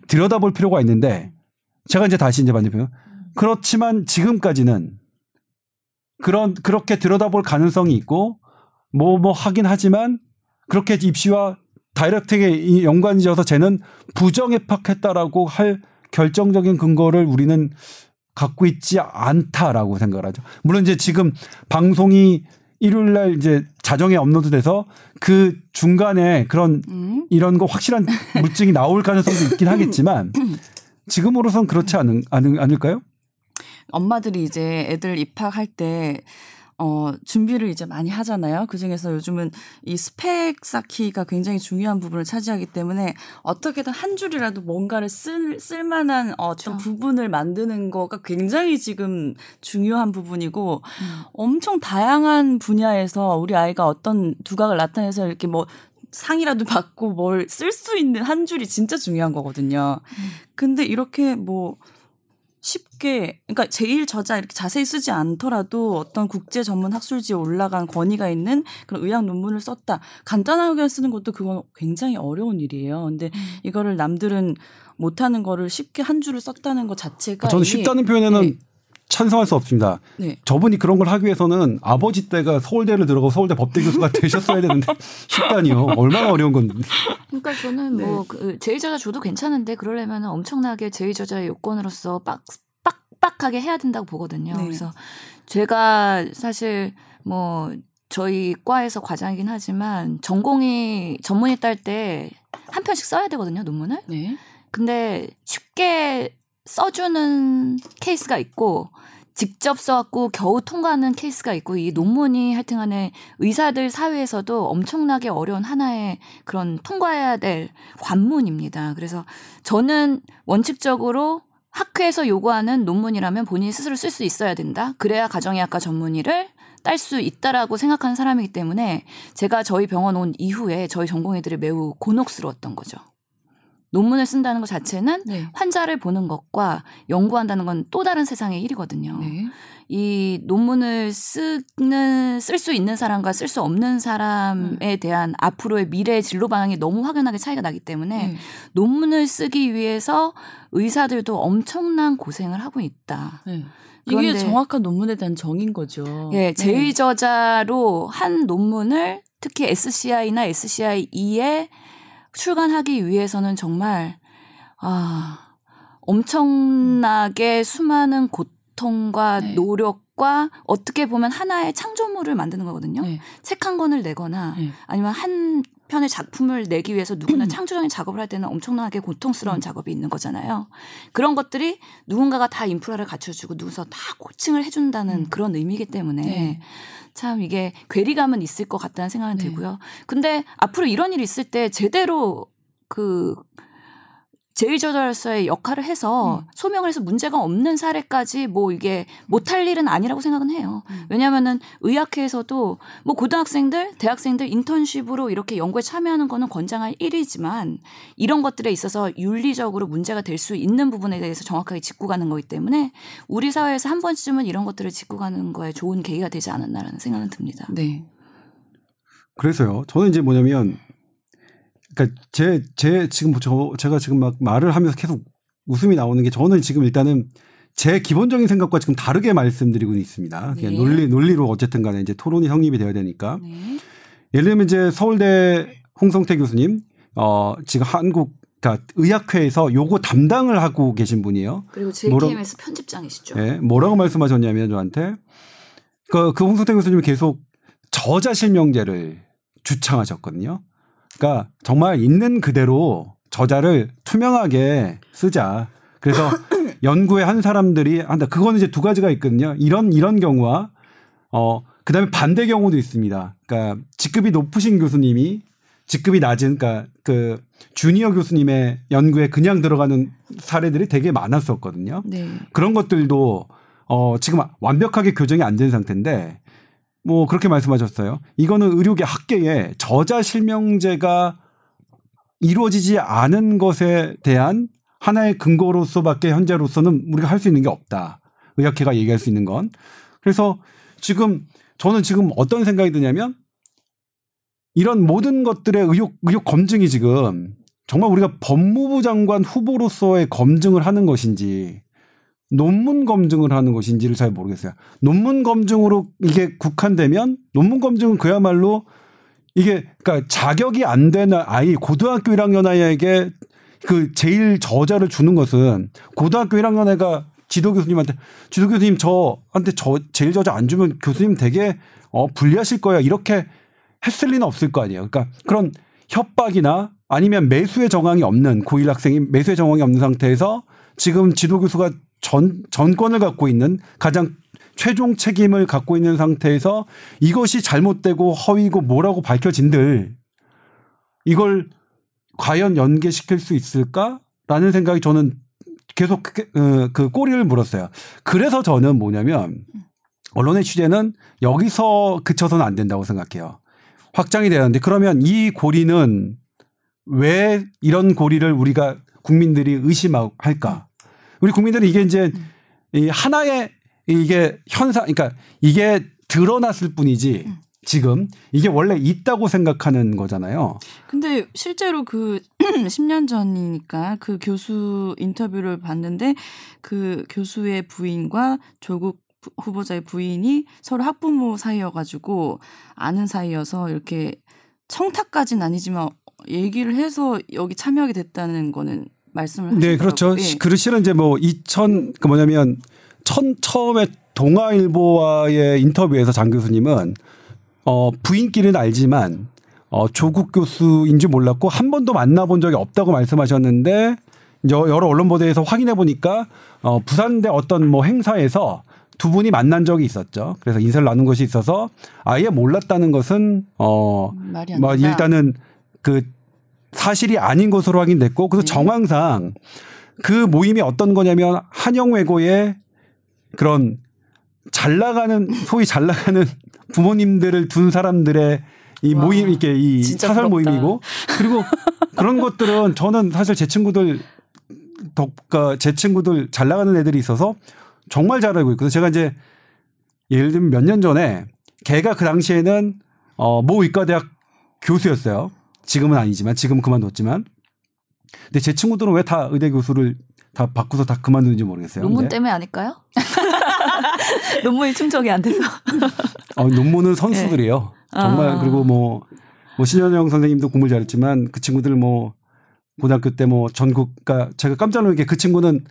들여다볼 필요가 있는데 제가 이제 다시 이제 반대편. 그렇지만 지금까지는 그런 그렇게 들여다볼 가능성이 있고 뭐뭐 하긴 하지만 그렇게 입시와 다이렉트하게 연관이 져서 쟤는 부정입학했다라고 할 결정적인 근거를 우리는 갖고 있지 않다라고 생각을 하죠. 물론 이제 지금 방송이 일요일 날 이제 자정에 업로드돼서 그 중간에 그런 음. 이런 거 확실한 물증이 나올 가능성도 있긴 하겠지만 지금으로선 그렇지 않은, 않은 않을까요? 엄마들이 이제 애들 입학할 때 어, 준비를 이제 많이 하잖아요. 그 중에서 요즘은 이 스펙 쌓기가 굉장히 중요한 부분을 차지하기 때문에 어떻게든 한 줄이라도 뭔가를 쓸, 쓸만한 어떤 그렇죠. 부분을 만드는 거가 굉장히 지금 중요한 부분이고 엄청 다양한 분야에서 우리 아이가 어떤 두각을 나타내서 이렇게 뭐 상이라도 받고 뭘 쓸 수 있는 한 줄이 진짜 중요한 거거든요. 근데 이렇게 뭐 쉽게 그러니까 제일 저자 이렇게 자세히 쓰지 않더라도 어떤 국제 전문 학술지에 올라간 권위가 있는 그런 의학 논문을 썼다. 간단하게 쓰는 것도 그건 굉장히 어려운 일이에요. 근데 이거를 남들은 못하는 거를 쉽게 한 줄을 썼다는 것 자체가 저는 이미- 쉽다는 표현에는 네. 찬성할 수 없습니다. 네. 저분이 그런 걸 하기 위해서는 아버지 때가 서울대를 들어가고 서울대 법대 교수가 되셨어야 되는데 쉽다니요. 얼마나 어려운 건데. 그러니까 저는 네. 뭐그 제2저자 줘도 괜찮은데 그러려면 엄청나게 제2저자의 요건으로서 빡, 빡빡하게 해야 된다고 보거든요. 네. 그래서 제가 사실 뭐 저희 과에서 과장이긴 하지만 전공이 전문의 딸때 한 편씩 써야 되거든요, 논문을. 네. 근데 쉽게 써주는 케이스가 있고 직접 써갖고 겨우 통과하는 케이스가 있고 이 논문이 하여튼간에 의사들 사회에서도 엄청나게 어려운 하나의 그런 통과해야 될 관문입니다. 그래서 저는 원칙적으로 학회에서 요구하는 논문이라면 본인이 스스로 쓸 수 있어야 된다. 그래야 가정의학과 전문의를 딸 수 있다라고 생각하는 사람이기 때문에 제가 저희 병원 온 이후에 저희 전공의들이 매우 곤혹스러웠던 거죠. 논문을 쓴다는 것 자체는 네. 환자를 보는 것과 연구한다는 건 또 다른 세상의 일이거든요. 네. 이 논문을 쓰는 쓸 수 있는 사람과 쓸 수 없는 사람에 대한 앞으로의 미래의 진로 방향이 너무 확연하게 차이가 나기 때문에 네. 논문을 쓰기 위해서 의사들도 엄청난 고생을 하고 있다. 네. 이게 정확한 논문에 대한 정인 거죠. 예, 네. 제2저자로 한 논문을 특히 SCI나 SCI-2에 출간하기 위해서는 정말 아 엄청나게 수많은 고통과 네. 노력 과 어떻게 보면 하나의 창조물을 만드는 거거든요. 네. 책한 권을 내거나 네. 아니면 한 편의 작품을 내기 위해서 누구나 음. 창조적인 작업을 할 때는 엄청나게 고통스러운 작업이 있는 거잖아요. 그런 것들이 누군가가 다 인프라를 갖춰주고 누구서 다 코칭을 해준다는 음. 그런 의미이기 때문에 네. 참 이게 괴리감은 있을 것 같다는 생각은 네. 들고요. 근데 앞으로 이런 일이 있을 때 제대로 그 제1저자로서의 역할을 해서 음. 소명을 해서 문제가 없는 사례까지 뭐 이게 못할 일은 아니라고 생각은 해요. 음. 왜냐하면은 의학회에서도 뭐 고등학생들, 대학생들 인턴십으로 이렇게 연구에 참여하는 거는 권장할 일이지만 이런 것들에 있어서 윤리적으로 문제가 될 수 있는 부분에 대해서 정확하게 짚고 가는 거기 때문에 우리 사회에서 한 번쯤은 이런 것들을 짚고 가는 거에 좋은 계기가 되지 않았나라는 생각은 듭니다. 네. 그래서요. 저는 이제 뭐냐면, 그러니까 제, 제 지금 저, 제가 지금 막 말을 하면서 계속 웃음이 나오는 게 저는 지금 일단은 제 기본적인 생각과 지금 다르게 말씀드리고 있습니다. 그냥 네. 논리, 논리로 어쨌든 간에 이제 토론이 성립이 되어야 되니까. 네. 예를 들면 이제 서울대 홍성태 교수님, 어, 지금 한국, 그러니까 의학회에서 요거 담당을 하고 계신 분이에요. 그리고 뭐라- JKMS 편집장이시죠. 예, 뭐라고 말씀하셨냐면 저한테 그, 그 홍성태 교수님이 계속 저자 실명제를 주창하셨거든요. 그러니까 정말 있는 그대로 저자를 투명하게 쓰자. 그래서 연구에 한 사람들이 한다. 그거는 이제 두 가지가 있거든요. 이런 이런 경우와 어 그다음에 반대 경우도 있습니다. 그러니까 직급이 높으신 교수님이 직급이 낮은 그러니까 그 주니어 교수님의 연구에 그냥 들어가는 사례들이 되게 많았었거든요. 네. 그런 것들도 어 지금 완벽하게 교정이 안 된 상태인데 뭐 그렇게 말씀하셨어요. 이거는 의료계 학계에 저자 실명제가 이루어지지 않은 것에 대한 하나의 근거로서밖에 현재로서는 우리가 할 수 있는 게 없다. 의학회가 얘기할 수 있는 건. 그래서 지금 저는 지금 어떤 생각이 드냐면 이런 모든 것들의 의혹 의혹 검증이 지금 정말 우리가 법무부 장관 후보로서의 검증을 하는 것인지 논문 검증을 하는 것인지를 잘 모르겠어요. 논문 검증으로 이게 국한되면 논문 검증은 그야말로 이게 그러니까 자격이 안 되는 아이 고등학교 1학년 아이에게 그 제일 저자를 주는 것은 고등학교 1학년 애가 지도 교수님한테 지도 교수님 저한테 저 제일 저자 안 주면 교수님 되게 어 불리하실 거야 이렇게 했을 리는 없을 거 아니에요. 그러니까 그런 협박이나 아니면 매수의 정황이 없는 고1 학생이 매수의 정황이 없는 상태에서 지금 지도 교수가 전 전권을 갖고 있는 가장 최종 책임을 갖고 있는 상태에서 이것이 잘못되고 허위고 뭐라고 밝혀진들 이걸 과연 연계시킬 수 있을까라는 생각이 저는 계속 그, 어, 그 꼬리를 물었어요. 그래서 저는 뭐냐면 언론의 취재는 여기서 그쳐서는 안 된다고 생각해요. 확장이 되는데 그러면 이 고리는 왜 이런 고리를 우리가 국민들이 의심할까? 우리 국민들은 이게 이제 이 하나의 이게 현상, 그러니까 이게 드러났을 뿐이지 지금 이게 원래 있다고 생각하는 거잖아요. 근데 실제로 그 10년 전이니까 그 교수 인터뷰를 봤는데 그 교수의 부인과 조국 부- 후보자의 부인이 서로 학부모 사이여가지고 아는 사이여서 이렇게 청탁까지는 아니지만 얘기를 해서 여기 참여하게 됐다는 거는 말씀을. 네, 그렇죠. 예. 그 실은 이제 뭐 2000, 그 뭐냐면, 천, 처음에 동아일보와의 인터뷰에서 장 교수님은, 어, 부인끼리는 알지만, 어, 조국 교수인 줄 몰랐고, 한 번도 만나본 적이 없다고 말씀하셨는데, 여- 여러 언론 보도에서 확인해 보니까, 어, 부산대 어떤 뭐 행사에서 두 분이 만난 적이 있었죠. 그래서 인사를 나눈 것이 있어서 아예 몰랐다는 것은, 어, 뭐. 일단은 그 사실이 아닌 것으로 확인됐고 그래서 네. 정황상 그 모임이 어떤 거냐면 한영외고의 그런 잘 나가는 소위 잘 나가는 부모님들을 둔 사람들의 이 와, 모임 이렇게 이 사설 부럽다. 모임이고 그리고 그런 것들은 저는 사실 제 친구들 덕가 제 친구들 잘 나가는 애들이 있어서 정말 잘 알고 있거든요. 제가 이제 예를 들면 몇 년 전에 걔가 그 당시에는 어모 의과대학 교수였어요. 지금은 아니지만 지금 은 그만뒀지만. 근데 제 친구들은 왜 다 의대 교수를 다 바꾸서 다 그만두는지 모르겠어요. 논문 근데 때문에 아닐까요? 논문이 충족이 안 돼서. 어, 논문은 선수들이에요. 정말 아. 그리고 뭐, 뭐 신현영 선생님도 공부를 잘했지만 그 친구들 뭐 고등학교 때 뭐 전국 그러니까 제가 깜짝 놀란 게 그 친구는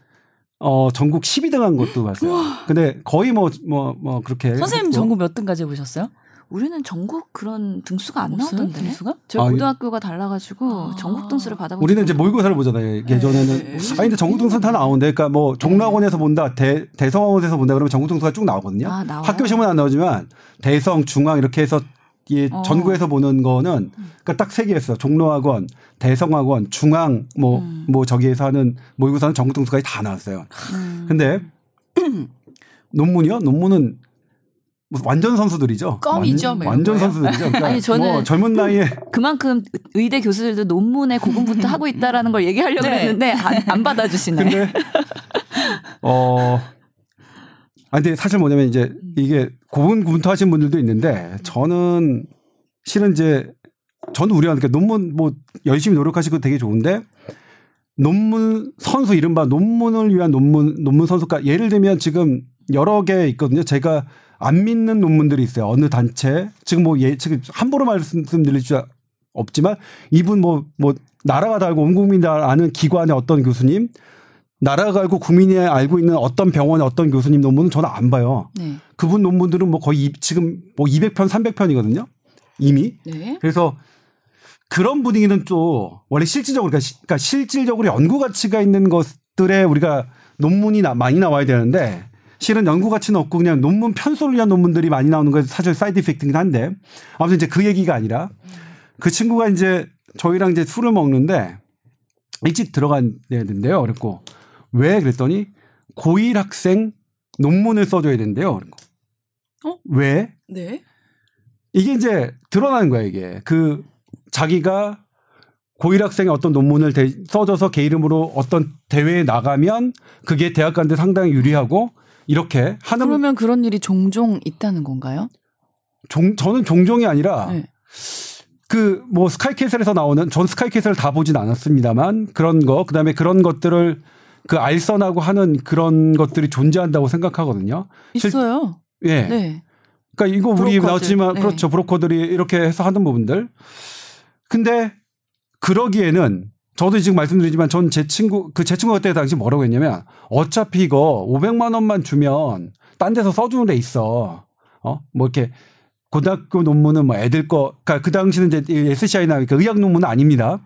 어 전국 12등 한 것도 봤어요. 근데 거의 뭐 뭐뭐 그렇게 선생님 했고. 전국 몇 등까지 해보셨어요? 우리는 전국 그런 등수가 안 없어요? 나오던데. 등수가? 저희 아, 고등학교가 달라가지고 아. 전국 등수를 받아본 우리는 이제 모의고사를 보잖아요. 예전에는 네. 아니 근데 전국 등수는 다 나오는데 그러니까 뭐 종로학원에서 본다, 대 대성학원에서 본다 그러면 전국 등수가 쭉 나오거든요. 아? 학교 시험은 안 나오지만 대성, 중앙 이렇게 해서 이 어. 전국에서 보는 거는 그러니까 딱 세 개였어. 종로학원, 대성학원, 중앙 뭐뭐 음. 저기에서 하는 모의고사는 전국 등수까지 다 나왔어요. 음. 근데 논문이요? 논문은 뭐 완전 선수들이죠. 껌이죠, 완, 뭐 완전 거예요? 선수들이죠. 그러니까 아니, 저는 뭐 젊은 나이에 그만큼 의대 교수들도 논문에 고군분투 하고 있다라는 걸 얘기하려고 네. 했는데 안, 안 받아주시네. 근데 어. 아 근데 사실 뭐냐면 이제 이게 고군분투 하신 분들도 있는데 저는 실은 이제 저는 우려하는 게 논문 뭐 열심히 노력하시고 되게 좋은데 논문 선수 이른바 논문을 위한 논문 논문 선수가 예를 들면 지금 여러 개 있거든요. 제가 안 믿는 논문들이 있어요. 어느 단체 지금 뭐 예, 지금 함부로 말씀드릴 수 없지만 이분 뭐뭐 나라가 다 알고 온 국민이 다 아는 기관의 어떤 교수님 나라가 알고 국민이 알고 있는 어떤 병원의 어떤 교수님 논문은 저는 안 봐요. 네. 그분 논문들은 뭐 거의 이- 지금 뭐 200편, 300편이거든요. 이미. 네. 그래서 그런 분위기는 또 원래 실질적으로 그러니까, 시- 그러니까 실질적으로 연구 가치가 있는 것들에 우리가 논문이 나- 많이 나와야 되는데 실은 연구 가치는 없고 그냥 논문 편수를 위한 논문들이 많이 나오는 건 사실 side effect긴 한데 아무튼 이제 그 얘기가 아니라 그 친구가 이제 저희랑 이제 술을 먹는데 일찍 들어가야 된대요. 그랬고 왜 그랬더니 고1 학생 논문을 써줘야 된대요. 그랬고 어? 왜? 네. 이게 이제 드러나는 거야 이게 그 자기가 고1 학생의 어떤 논문을 대- 써줘서 걔 이름으로 어떤 대회에 나가면 그게 대학 가는데 상당히 유리하고 이렇게 하는 그러면 그런 일이 종종 있다는 건가요? 종, 저는 종종이 아니라 네. 그뭐 스카이캐슬에서 나오는 전 스카이캐슬을 다 보진 않았습니다만 그런 거 그다음에 그런 것들을 그 알선하고 하는 그런 것들이 존재한다고 생각하거든요. 실- 있어요. 예. 네. 그러니까 이거 우리 브로커들. 나왔지만 네. 그렇죠 브로커들이 이렇게 해서 하는 부분들. 근데 그러기에는 저도 지금 말씀드리지만 전 제 친구 그 제 친구 그때 당시 뭐라고 했냐면 어차피 이거 500만 원만 주면 딴 데서 써주는 데 있어. 어? 뭐 이렇게 고등학교 논문은 뭐 애들 거, 그러니까 그 당시는 이제 SCI나 그러니까 의학 논문은 아닙니다.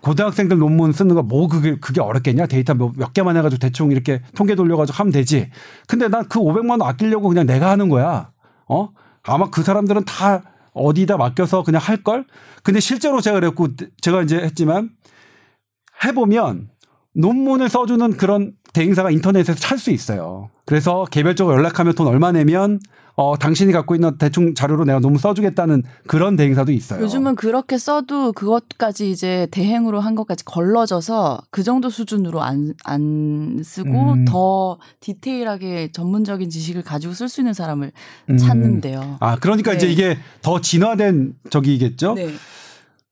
고등학생들 논문 쓰는 거 뭐 그게 그게 어렵겠냐 데이터 몇, 몇 개만 해가지고 대충 이렇게 통계 돌려가지고 하면 되지. 근데 난 그 500만 원 아끼려고 그냥 내가 하는 거야. 어? 아마 그 사람들은 다 어디다 맡겨서 그냥 할 걸. 근데 실제로 제가 그랬고 제가 이제 했지만 해보면 논문을 써주는 그런 대행사가 인터넷에서 찾을 수 있어요. 그래서 개별적으로 연락하면 돈 얼마 내면 어 당신이 갖고 있는 대충 자료로 내가 논문 써주겠다는 그런 대행사도 있어요. 요즘은 그렇게 써도 그것까지 이제 대행으로 한 것까지 걸러져서 그 정도 수준으로 안, 안 쓰고 음. 더 디테일하게 전문적인 지식을 가지고 쓸 수 있는 사람을 음. 찾는데요. 아 그러니까 네. 이제 이게 더 진화된 적이겠죠. 네.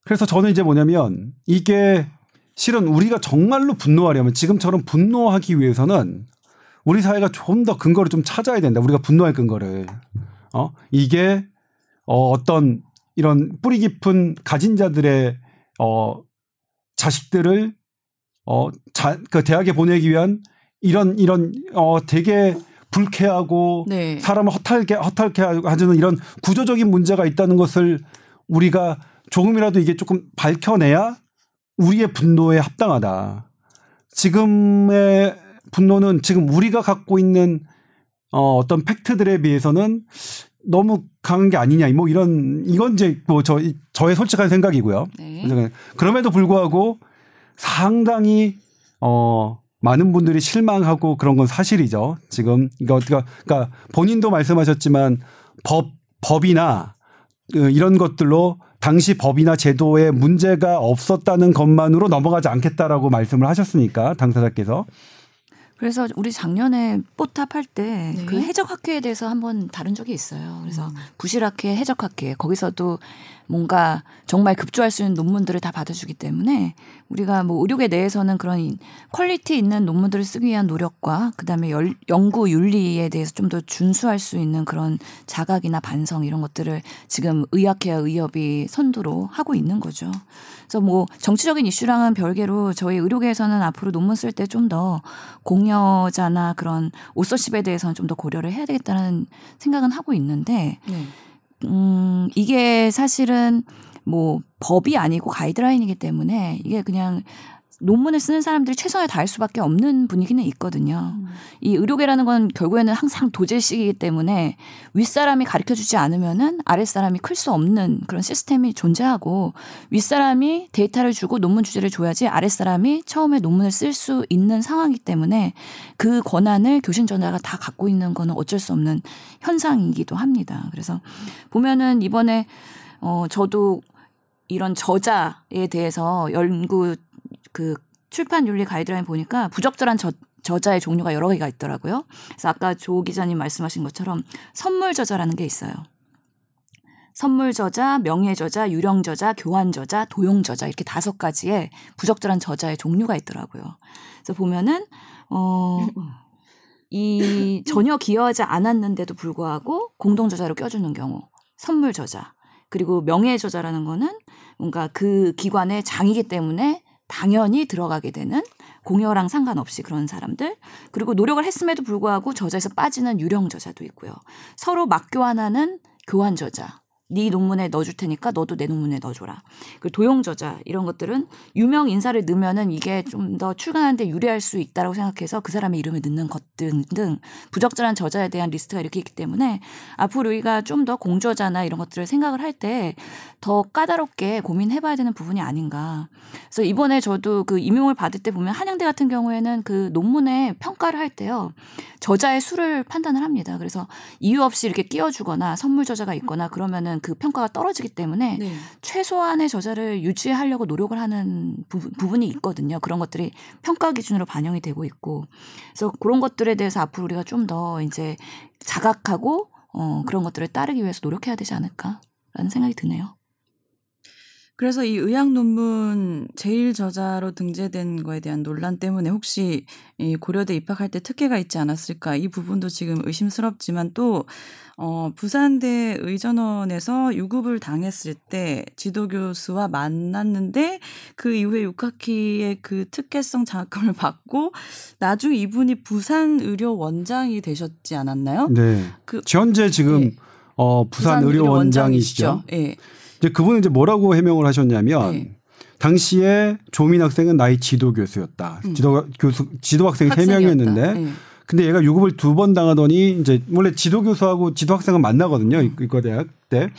그래서 저는 이제 뭐냐면 이게 실은 우리가 정말로 분노하려면 지금처럼 분노하기 위해서는 우리 사회가 좀 더 근거를 좀 찾아야 된다. 우리가 분노할 근거를. 어? 이게 어 어떤 이런 뿌리 깊은 가진 자들의 어 자식들을 어자그 대학에 보내기 위한 이런 이런 어 되게 불쾌하고 네. 사람을 허탈게 허탈게 하는 이런 구조적인 문제가 있다는 것을 우리가 조금이라도 이게 조금 밝혀내야 우리의 분노에 합당하다. 지금의 분노는 지금 우리가 갖고 있는 어, 어떤 팩트들에 비해서는 너무 강한 게 아니냐. 뭐 이런 이건 이제 뭐 저, 저의 솔직한 생각이고요. 네. 그럼에도 불구하고 상당히 어 많은 분들이 실망하고 그런 건 사실이죠. 지금 이거 그러니까 본인도 말씀하셨지만 법 법이나 그 이런 것들로 당시 법이나 제도에 문제가 없었다는 것만으로 넘어가지 않겠다라고 말씀을 하셨으니까 당사자께서 그래서 우리 작년에 뽀탑 할때 네. 그 해적학회에 대해서 한번 다룬 적이 있어요. 그래서 부실학회, 해적학회 거기서도 뭔가 정말 급조할 수 있는 논문들을 다 받아주기 때문에 우리가 뭐 의료계 내에서는 그런 quality 있는 논문들을 쓰기 위한 노력과 그다음에 열, 연구 윤리에 대해서 좀 더 준수할 수 있는 그런 자각이나 반성 이런 것들을 지금 의학회와 의협이 선두로 하고 있는 거죠. 그래서 뭐 정치적인 이슈랑은 별개로 저희 의료계에서는 앞으로 논문 쓸 때 좀 더 공여자나 그런 오서십에 대해서는 좀 더 고려를 해야 되겠다는 생각은 하고 있는데 네. 음, 이게 사실은 뭐 법이 아니고 가이드라인이기 때문에 이게 그냥 논문을 쓰는 사람들이 최선을 다할 수밖에 없는 분위기는 있거든요. 음. 이 의료계라는 건 결국에는 항상 도제식이기 때문에 윗사람이 가르쳐 주지 않으면은 아랫사람이 클 수 없는 그런 시스템이 존재하고 윗사람이 데이터를 주고 논문 주제를 줘야지 아랫사람이 처음에 논문을 쓸 수 있는 상황이기 때문에 그 권한을 교신 전자가 다 갖고 있는 거는 어쩔 수 없는 현상이기도 합니다. 그래서 보면은 이번에 어 저도 이런 저자에 대해서 연구 그 출판 윤리 가이드라인 보니까 부적절한 저, 저자의 종류가 여러 개가 있더라고요. 그래서 아까 조 기자님 말씀하신 것처럼 선물 저자라는 게 있어요. 선물 저자, 명예 저자, 유령 저자, 교환 저자, 도용 저자 이렇게 다섯 가지의 부적절한 저자의 종류가 있더라고요. 그래서 보면은 어 이 전혀 기여하지 않았는데도 불구하고 공동 저자로 껴주는 경우 선물 저자 그리고 명예 저자라는 거는 뭔가 그 기관의 장이기 때문에 당연히 들어가게 되는 공여랑 상관없이 그런 사람들 그리고 노력을 했음에도 불구하고 저자에서 빠지는 유령 저자도 있고요. 서로 맞교환하는 교환 저자. 네 논문에 넣어줄 테니까 너도 내 논문에 넣어줘라. 그리고 도용 저자 이런 것들은 유명 인사를 넣으면은 이게 좀 더 출간하는데 유리할 수 있다라고 생각해서 그 사람의 이름을 넣는 것 등등 부적절한 저자에 대한 리스트가 이렇게 있기 때문에 앞으로 우리가 좀 더 공저자나 이런 것들을 생각을 할 때 더 까다롭게 고민해봐야 되는 부분이 아닌가. 그래서 이번에 저도 그 임용을 받을 때 보면 한양대 같은 경우에는 그 논문에 평가를 할 때요 저자의 수를 판단을 합니다. 그래서 이유 없이 이렇게 끼워주거나 선물 저자가 있거나 그러면은 그 평가가 떨어지기 때문에 네. 최소한의 저자를 유지하려고 노력을 하는 부, 부분이 있거든요. 그런 것들이 평가 기준으로 반영이 되고 있고. 그래서 그런 것들에 대해서 앞으로 우리가 좀 더 이제 자각하고 어, 그런 것들을 따르기 위해서 노력해야 되지 않을까라는 생각이 드네요. 그래서 이 의학 논문 제일 저자로 등재된 거에 대한 논란 때문에 혹시 이 고려대 입학할 때 특혜가 있지 않았을까 이 부분도 지금 의심스럽지만 또 어, 부산대 의전원에서 유급을 당했을 때 지도 교수와 만났는데 그 이후에 6학기에 그 특혜성 장학금을 받고 나중에 이분이 부산 의료 원장이 되셨지 않았나요? 네. 그 현재 지금 네. 어, 부산, 의료 원장이시죠. 예. 이제 그분은 이제 뭐라고 해명을 하셨냐면 네. 당시에 조민 학생은 나의 지도 교수였다. 음. 지도 교수 지도 학생이 세. 명이었는데 예. 근데 얘가 유급을 두 번 당하더니 이제 원래 지도 교수하고 지도 학생은 만나거든요. 이- 이과 대학 때.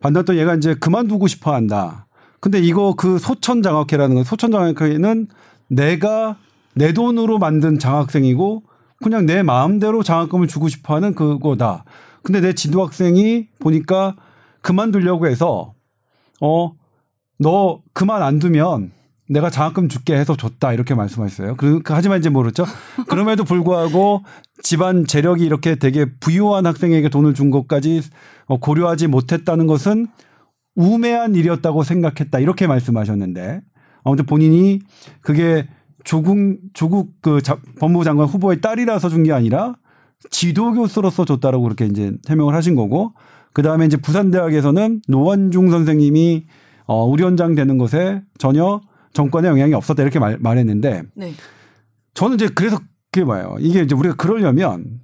만났더니 얘가 이제 그만두고 싶어 한다. 근데 이거 그 소천 장학회라는 건 소천 장학회는 내가 내 돈으로 만든 장학생이고 그냥 내 마음대로 장학금을 주고 싶어 하는 그거다. 근데 내 지도 학생이 보니까 그만두려고 해서 어, 너 그만 안 두면 내가 장학금 줄게 해서 줬다 이렇게 말씀하셨어요. 그 하지만 이제 모르죠. 그럼에도 불구하고 집안 재력이 이렇게 되게 부유한 학생에게 돈을 준 것까지 어, 고려하지 못했다는 것은 우매한 일이었다고 생각했다 이렇게 말씀하셨는데 아무튼 본인이 그게 조국 조국 그 자- 법무부 장관 후보의 딸이라서 준 게 아니라 지도 교수로서 줬다라고 그렇게 이제 해명을 하신 거고 그 다음에 이제 부산대학에서는 노원중 선생님이 어, 우리 원장 되는 것에 전혀 정권에 영향이 없었다 이렇게 말, 말했는데 네. 저는 이제 그래서 그게 뭐예요. 이게 이제 우리가 그러려면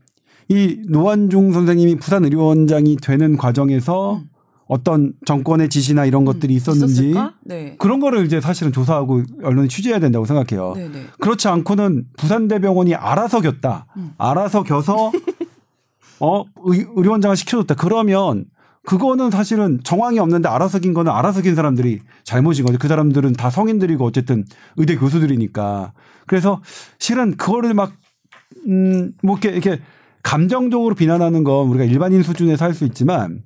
이 노원중 선생님이 부산 의료원장이 되는 과정에서 음. 어떤 정권의 지시나 이런 것들이 있었는지? 네. 그런 거를 이제 사실은 조사하고 언론이 취재해야 된다고 생각해요. 네, 네. 그렇지 않고는 부산대병원이 알아서 겼다. 음. 알아서 겨서 어 의, 의료원장을 시켜줬다. 그러면 그거는 사실은 정황이 없는데 알아서 긴 거는 알아서 긴 사람들이 잘못인 거죠. 그 사람들은 다 성인들이고 어쨌든 의대 교수들이니까. 그래서 실은 그거를 막 음, 뭐 이렇게, 이렇게 감정적으로 비난하는 건 우리가 일반인 수준에서 할 수 있지만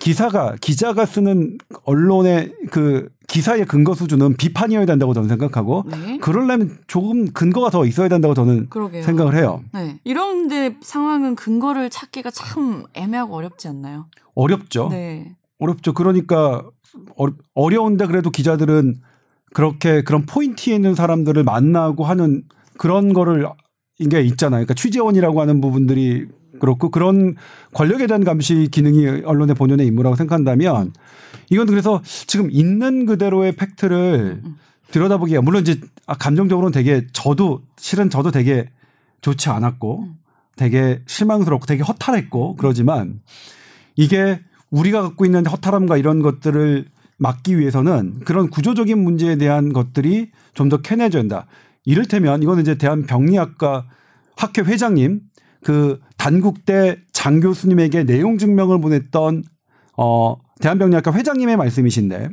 기사가 기자가 쓰는 언론의 그 기사의 근거 수준은 비판이어야 된다고 저는 생각하고 네. 그러려면 조금 근거가 더 있어야 된다고 저는 그러게요. 생각을 해요. 네. 이런 데 상황은 근거를 찾기가 참 애매하고 어렵지 않나요? 어렵죠. 네. 어렵죠. 그러니까 어려 운데 그래도 기자들은 그렇게 그런 포인트에 있는 사람들을 만나고 하는 그런 거를 이게 있잖아요. 그러니까 취재원이라고 하는 부분들이 그렇고 그런 권력에 대한 감시 기능이 언론의 본연의 임무라고 생각한다면 이건 그래서 지금 있는 그대로의 팩트를 들여다보기가 물론 이제 아, 감정적으로는 되게 저도 실은 저도 되게 좋지 않았고 되게 실망스럽고 되게 허탈했고 그러지만 이게 우리가 갖고 있는 허탈함과 이런 것들을 막기 위해서는 그런 구조적인 문제에 대한 것들이 좀 더 캐내져야 된다. 이를테면 이거는 이제 대한병리학과 학회 회장님 그 단국대 장 교수님에게 내용 증명을 보냈던 어 대한병리학과 회장님의 말씀이신데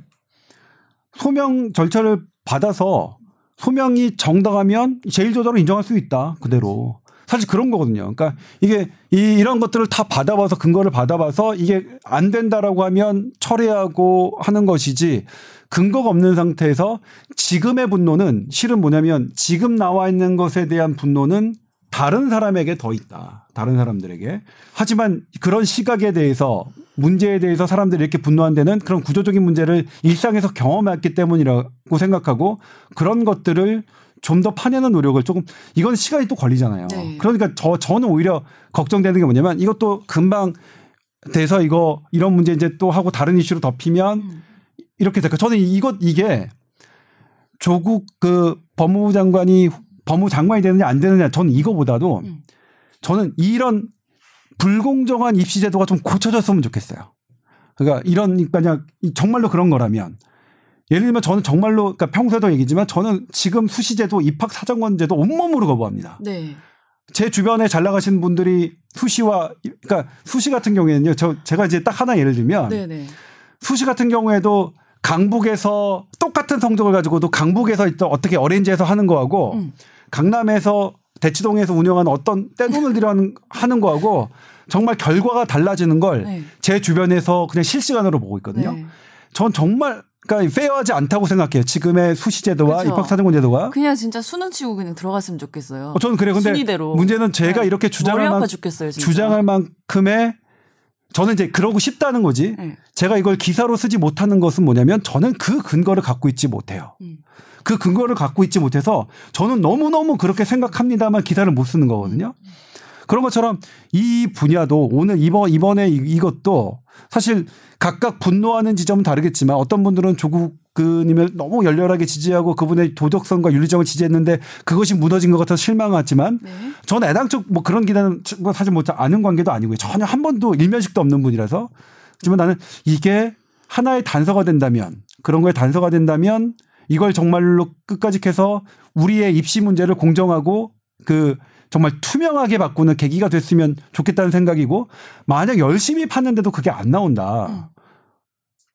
소명 절차를 받아서 소명이 정당하면 제1조자로 인정할 수 있다. 그대로. 사실 그런 거거든요. 그러니까 이게 이, 이런 것들을 다 받아봐서 근거를 받아봐서 이게 안 된다라고 하면 철회하고 하는 것이지 근거가 없는 상태에서 지금의 분노는 실은 뭐냐면 지금 나와 있는 것에 대한 분노는 다른 사람에게 더 있다. 다른 사람들에게. 하지만 그런 시각에 대해서 문제에 대해서 사람들이 이렇게 분노한 데는 그런 구조적인 문제를 일상에서 경험했기 때문이라고 생각하고 그런 것들을 좀 더 파내는 노력을 조금 이건 시간이 또 걸리잖아요. 네. 그러니까 저 저는 오히려 걱정되는 게 뭐냐면 이것도 금방 돼서 이거 이런 문제 이제 또 하고 다른 이슈로 덮이면 이렇게 될까? 저는 이것 이게 조국 그 법무부 장관이 법무부 장관이 되느냐 안 되느냐 저는 이거보다도 음. 저는 이런 불공정한 입시 제도가 좀 고쳐졌으면 좋겠어요. 그러니까 이런 그냥 정말로 그런 거라면 예를 들면 저는 정말로 그러니까 평소에도 얘기지만 저는 지금 수시제도 입학 사정관제도 온몸으로 거부합니다. 네. 제 주변에 잘 나가신 분들이 수시와 그러니까 수시 같은 경우에는요. 저 제가 이제 딱 하나 예를 들면 네네. 수시 같은 경우에도 강북에서 똑같은 성적을 가지고도 강북에서 어떻게 어레인지해서 하는 거하고 음. 강남에서 대치동에서 운영하는 어떤 떼돈을 들여 하는, 하는 거하고 정말 결과가 달라지는 걸제 네. 주변에서 그냥 실시간으로 보고 있거든요. 네. 전 정말 그러니까 페어하지 않다고 생각해요. 지금의 수시 제도와 그쵸. 입학 사정관 제도가. 그냥 진짜 수능 치고 그냥 들어갔으면 좋겠어요. 어, 저는 그래요. 근데 순위대로. 문제는 제가 네. 이렇게 주장할, 만, 죽겠어요. 주장할 만큼의 저는 이제 그러고 싶다는 거지. 네. 제가 이걸 기사로 쓰지 못하는 것은 뭐냐면 저는 그 근거를 갖고 있지 못해요. 음. 그 근거를 갖고 있지 못해서 저는 너무너무 그렇게 생각합니다만 기사를 못 쓰는 거거든요. 그런 것처럼 이 분야도 오늘 이번 이번에 이- 이것도 사실 각각 분노하는 지점은 다르겠지만 어떤 분들은 조국 그님을 너무 열렬하게 지지하고 그분의 도덕성과 윤리정을 지지했는데 그것이 무너진 것 같아서 실망하지만 네. 저는 애당초 뭐 그런 기대는 뭐 사실 뭐 아는 관계도 아니고요. 전혀 한 번도 일면식도 없는 분이라서. 하지만 나는 이게 하나의 단서가 된다면 그런 거에 단서가 된다면 이걸 정말로 끝까지 해서 우리의 입시 문제를 공정하고 그 정말 투명하게 바꾸는 계기가 됐으면 좋겠다는 생각이고 만약 열심히 팠는데도 그게 안 나온다.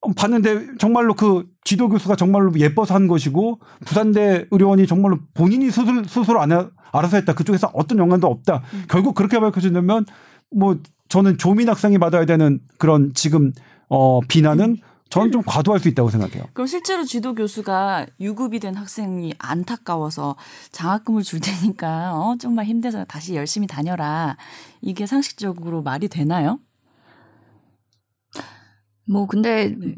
어, 봤는데 정말로 그 지도 교수가 정말로 예뻐서 한 것이고 부산대 의료원이 정말로 본인이 스스로, 스스로 안 해- 알아서 했다. 그쪽에서 어떤 연관도 없다. 결국 그렇게 밝혀진다면 뭐 저는 조민 학생이 받아야 되는 그런 지금 어 비난은 저는 좀 과도할 수 있다고 생각해요. 그럼 실제로 지도 교수가 유급이 된 학생이 안타까워서 장학금을 줄 테니까 어 정말 힘내서 다시 열심히 다녀라. 이게 상식적으로 말이 되나요? 뭐 근데 네.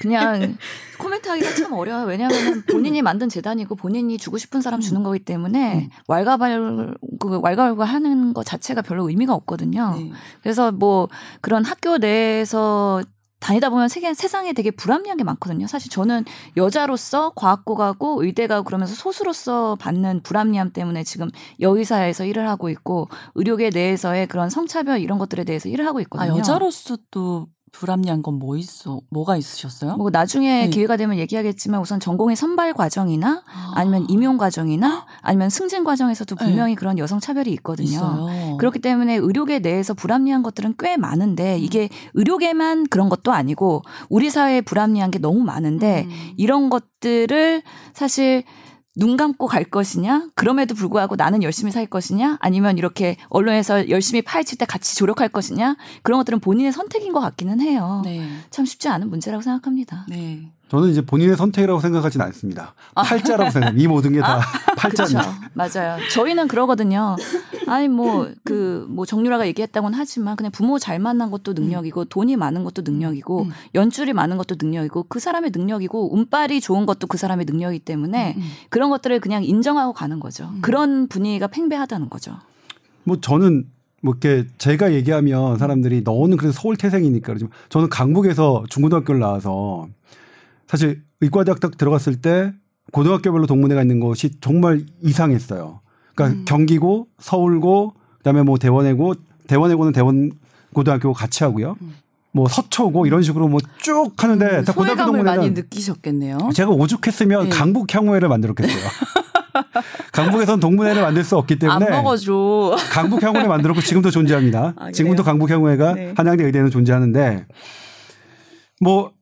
그냥 코멘트하기가 참 어려워요. 왜냐하면 본인이 만든 재단이고 본인이 주고 싶은 사람 주는 거기 때문에 왈가발 그 왈가왈부하는 것 자체가 별로 의미가 없거든요. 네. 그래서 뭐 그런 학교 내에서 다니다 보면 세계, 세상에 되게 불합리한 게 많거든요. 사실 저는 여자로서 과학고 가고 의대 가고 그러면서 소수로서 받는 불합리함 때문에 지금 여의사에서 일을 하고 있고 의료계 내에서의 그런 성차별 이런 것들에 대해서 일을 하고 아 있거든요. 여자로서 또 불합리한 건 뭐 있어? 뭐가 있으셨어요? 뭐 나중에 네. 기회가 되면 얘기하겠지만 우선 전공의 선발 과정이나 아 니면 임용 과정이나 아니면 승진 과정에서도 분명히 그런 여성 차별이 있거든요. 네. 있어요. 그렇기 때문에 의료계 내에서 불합리한 것들은 꽤 많은데 이게 의료계만 그런 것도 아니고 우리 사회에 불합리한 게 너무 많은데 음. 이런 것들을 사실 눈 감고 갈 것이냐? 그럼에도 불구하고 나는 열심히 살 것이냐? 아니면 이렇게 언론에서 열심히 파헤칠 때 같이 조력할 것이냐? 그런 것들은 본인의 선택인 것 같기는 해요. 네. 참 쉽지 않은 문제라고 생각합니다. 네. 저는 이제 본인의 선택이라고 생각하진 않습니다. 팔자라고 생각합니다. 이 모든 게다 그렇죠. 팔자입니다. 맞아요. 저희는 그러거든요. 아니 뭐그 뭐 정유라가 얘기했다고는 하지만 그냥 부모 잘 만난 것도 능력이고 돈이 많은 것도 능력이고 음. 연줄이 많은 것도 능력이고 그 사람의 능력이고 운빨이 좋은 것도 그 사람의 능력이기 때문에 그런 것들을 그냥 인정하고 가는 거죠. 그런 분위기가 팽배하다는 거죠. 뭐 저는 뭐 이렇게 제가 얘기하면 사람들이 너는 그래서 서울 태생이니까 그러지만 저는 강북에서 중고등학교를 나와서 사실 의과대학 딱 들어갔을 때 고등학교별로 동문회가 있는 것이 정말 이상했어요. 그러니까 경기고 서울고 그다음에 뭐 대원외고 대원외고는 대원 고등학교 같이 하고요. 뭐 서초고 이런 식으로 뭐 쭉 하는데 다 고등학교 소외감을 많이 느끼셨겠네요. 제가 오죽했으면 네. 강북 향후회를 만들었겠어요. 강북에선 동문회를 만들 수 없기 안 때문에 먹어줘. 강북 향후회 만들었고 지금도 존재합니다. 아, 지금도? 강북 향후회가 네. 한양대 의대는 존재하는데 뭐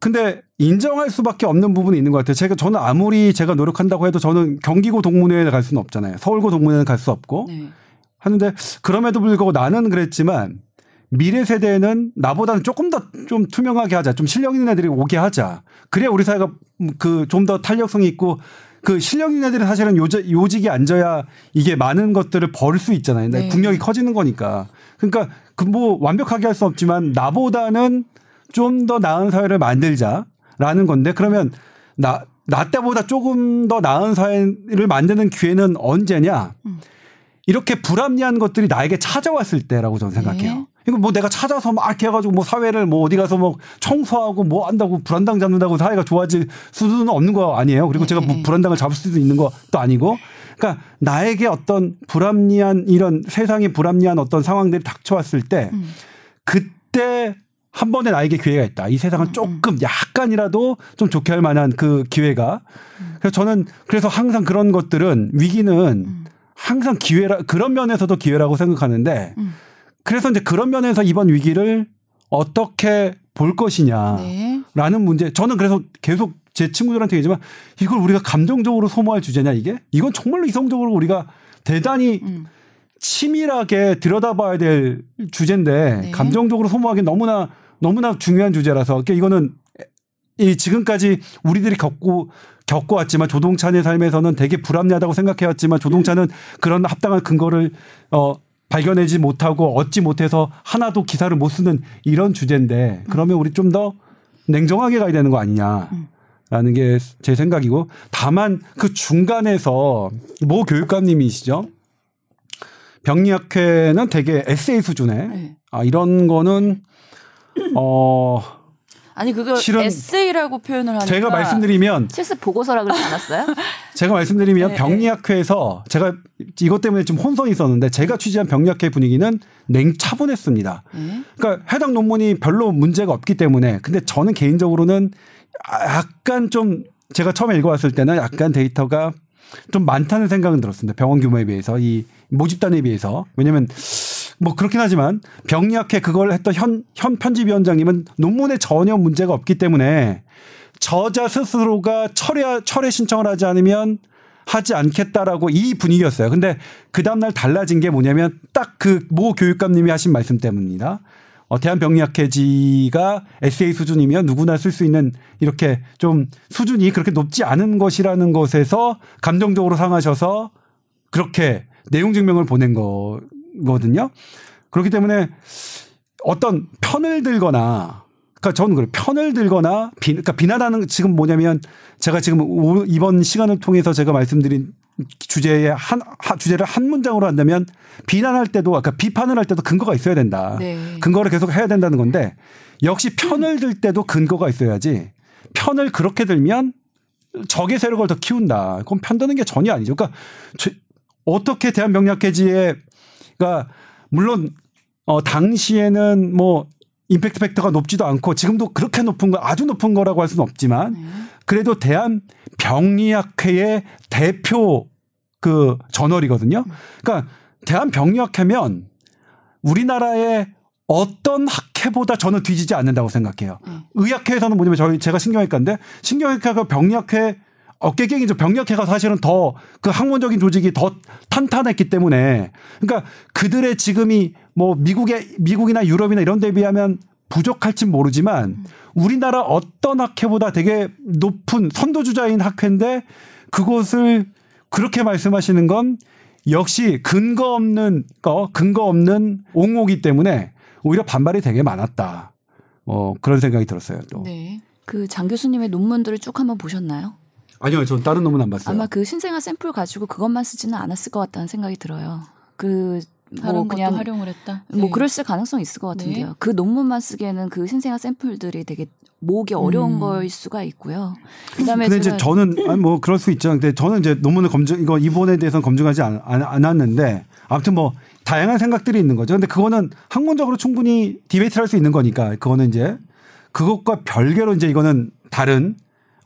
근데 인정할 수밖에 없는 부분이 있는 것 같아요. 제가 저는 아무리 제가 노력한다고 해도 저는 경기고 동문회에 갈 수는 없잖아요. 서울고 동문회는 갈 수 없고 네. 하는데 그럼에도 불구하고 나는 그랬지만 미래 세대는 나보다는 조금 더 좀 투명하게 하자. 좀 실력 있는 애들이 오게 하자. 그래야 우리 사회가 그 좀 더 탄력성이 있고 그 실력 있는 애들이 사실은 요직, 요직에 앉아야 이게 많은 것들을 벌 수 있잖아요. 네. 국력이 커지는 거니까. 그러니까 그 뭐 완벽하게 할 수 없지만 나보다는 좀 더 나은 사회를 만들자라는 건데 그러면 나, 나 때보다 조금 더 나은 사회를 만드는 기회는 언제냐? 이렇게 불합리한 것들이 나에게 찾아왔을 때라고 저는 생각해요. 네. 이거 뭐 내가 찾아서 막 이렇게 해가지고 뭐 사회를 뭐 어디 가서 뭐 청소하고 뭐 한다고 불안당 잡는다고 사회가 좋아질 수는 없는 거 아니에요. 그리고 제가 뭐 네. 불안당을 잡을 수도 있는 것도 아니고. 그러니까 나에게 어떤 불합리한 이런 세상에 불합리한 어떤 상황들이 닥쳐왔을 때 음. 그때 한 번에 나에게 기회가 있다. 이 음, 세상을 조금 약간이라도 좀 좋게 할 만한 그 기회가. 그래서 저는 그래서 항상 그런 것들은 위기는 음. 항상 기회라 그런 면에서도 기회라고 생각하는데 음. 그래서 이제 그런 면에서 이번 위기를 어떻게 볼 것이냐라는 네. 문제. 저는 그래서 계속 제 친구들한테 얘기지만 이걸 우리가 감정적으로 소모할 주제냐 이게 이건 정말로 이성적으로 우리가 대단히 음. 치밀하게 들여다봐야 될 주제인데 네. 감정적으로 소모하기 너무나 너무나 중요한 주제라서 그러니까 이거는 이 지금까지 우리들이 겪고 겪어왔지만 조동찬의 삶에서는 되게 불합리하다고 생각해왔지만 조동찬은 그런 합당한 근거를 어 발견하지 못하고 얻지 못해서 하나도 기사를 못 쓰는 이런 주제인데 그러면 우리 좀 더 냉정하게 가야 되는 거 아니냐라는 게 제 생각이고 다만 그 중간에서 모 교육감님이시죠. 병리학회는 되게 에세이 수준의 네. 아 이런 거는 어 아니 그걸 실은 에세이라고 표현을 하니까 제가 말씀드리면 실습 보고서라 그러지 않았어요? 제가 말씀드리면 네, 병리학회에서 제가 이것 때문에 좀 혼선이 있었는데 제가 취재한 병리학회 분위기는 냉차분했습니다. 네. 그러니까 해당 논문이 별로 문제가 없기 때문에 근데 저는 개인적으로는 약간 좀 제가 처음에 읽어왔을 때는 약간 데이터가 좀 많다는 생각은 들었습니다. 병원 규모에 비해서 이 모집단에 비해서 왜냐면 뭐 그렇긴 하지만 병리학회 그걸 했던 현, 현 편집위원장님은 논문에 전혀 문제가 없기 때문에 저자 스스로가 철회, 철회 신청을 하지 않으면 하지 않겠다라고 이 분위기였어요. 근데 그 다음날 달라진 게 뭐냐면 딱 그 모 교육감님이 하신 말씀 때문입니다. 어, 대한병리학회지가 에세이 수준이면 누구나 쓸 수 있는 이렇게 좀 수준이 그렇게 높지 않은 것이라는 것에서 감정적으로 상하셔서 그렇게 내용 증명을 보낸 거 거든요. 그렇기 때문에 어떤 편을 들거나 그러니까 저는 그래 편을 들거나 비, 그러니까 비난하는 지금 뭐냐면 제가 지금 오- 이번 시간을 통해서 제가 말씀드린 주제의 한 하- 주제를 한 문장으로 한다면 비난할 때도 아까 비판을 할 때도 근거가 있어야 된다. 네. 근거를 계속 해야 된다는 건데 역시 편을 들 때도 근거가 있어야지 편을 그렇게 들면 적의 세력을 더 키운다. 그건 편드는 게 전혀 아니죠. 그러니까 저- 어떻게 대한병리학회지 가 물론 어 당시에는 뭐 임팩트 팩터가 높지도 않고 지금도 그렇게 높은 거 아주 높은 거라고 할 수는 없지만 네. 그래도 대한 병리학회의 대표 그 저널이거든요. 그러니까 대한 병리학회면 우리나라의 어떤 학회보다 저는 뒤지지 않는다고 생각해요. 음. 의학회에서는 뭐냐면 저희 제가 신경외과인데 신경외과가 병리학회 어깨갱이죠. 병리학회가 사실은 더 그 학문적인 조직이 더 탄탄했기 때문에 그러니까 그들의 지금이 뭐 미국의 미국이나 유럽이나 이런 데 비하면 부족할진 모르지만 우리나라 어떤 학회보다 되게 높은 선도주자인 학회인데 그것을 그렇게 말씀하시는 건 역시 근거 없는 거, 근거 없는 옹호기 때문에 오히려 반발이 되게 많았다. 어, 그런 생각이 들었어요. 또. 네. 그 장 교수님의 논문들을 쭉 한번 보셨나요? 아니요, 전 다른 논문 안 봤어요. 아마 그 신생아 샘플 가지고 그것만 쓰지는 않았을 것 같다는 생각이 들어요. 그 다른 뭐 것도 그냥 활용을 했다. 뭐 네. 그랬을 가능성 이 있을 것 같은데요. 네. 그 논문만 쓰기에는 그 신생아 샘플들이 되게 모으기 어려운 음. 거일 수가 있고요. 그다음에 근데 이제 저는 아니 뭐 그럴 수 있죠. 근데 저는 이제 논문을 검증 이거 이번에 대해서는 검증하지 않, 않, 않았는데 아무튼 뭐 다양한 생각들이 있는 거죠. 근데 그거는 학문적으로 충분히 디베이트를 할 수 있는 거니까 그거는 이제 그것과 별개로 이제 이거는 다른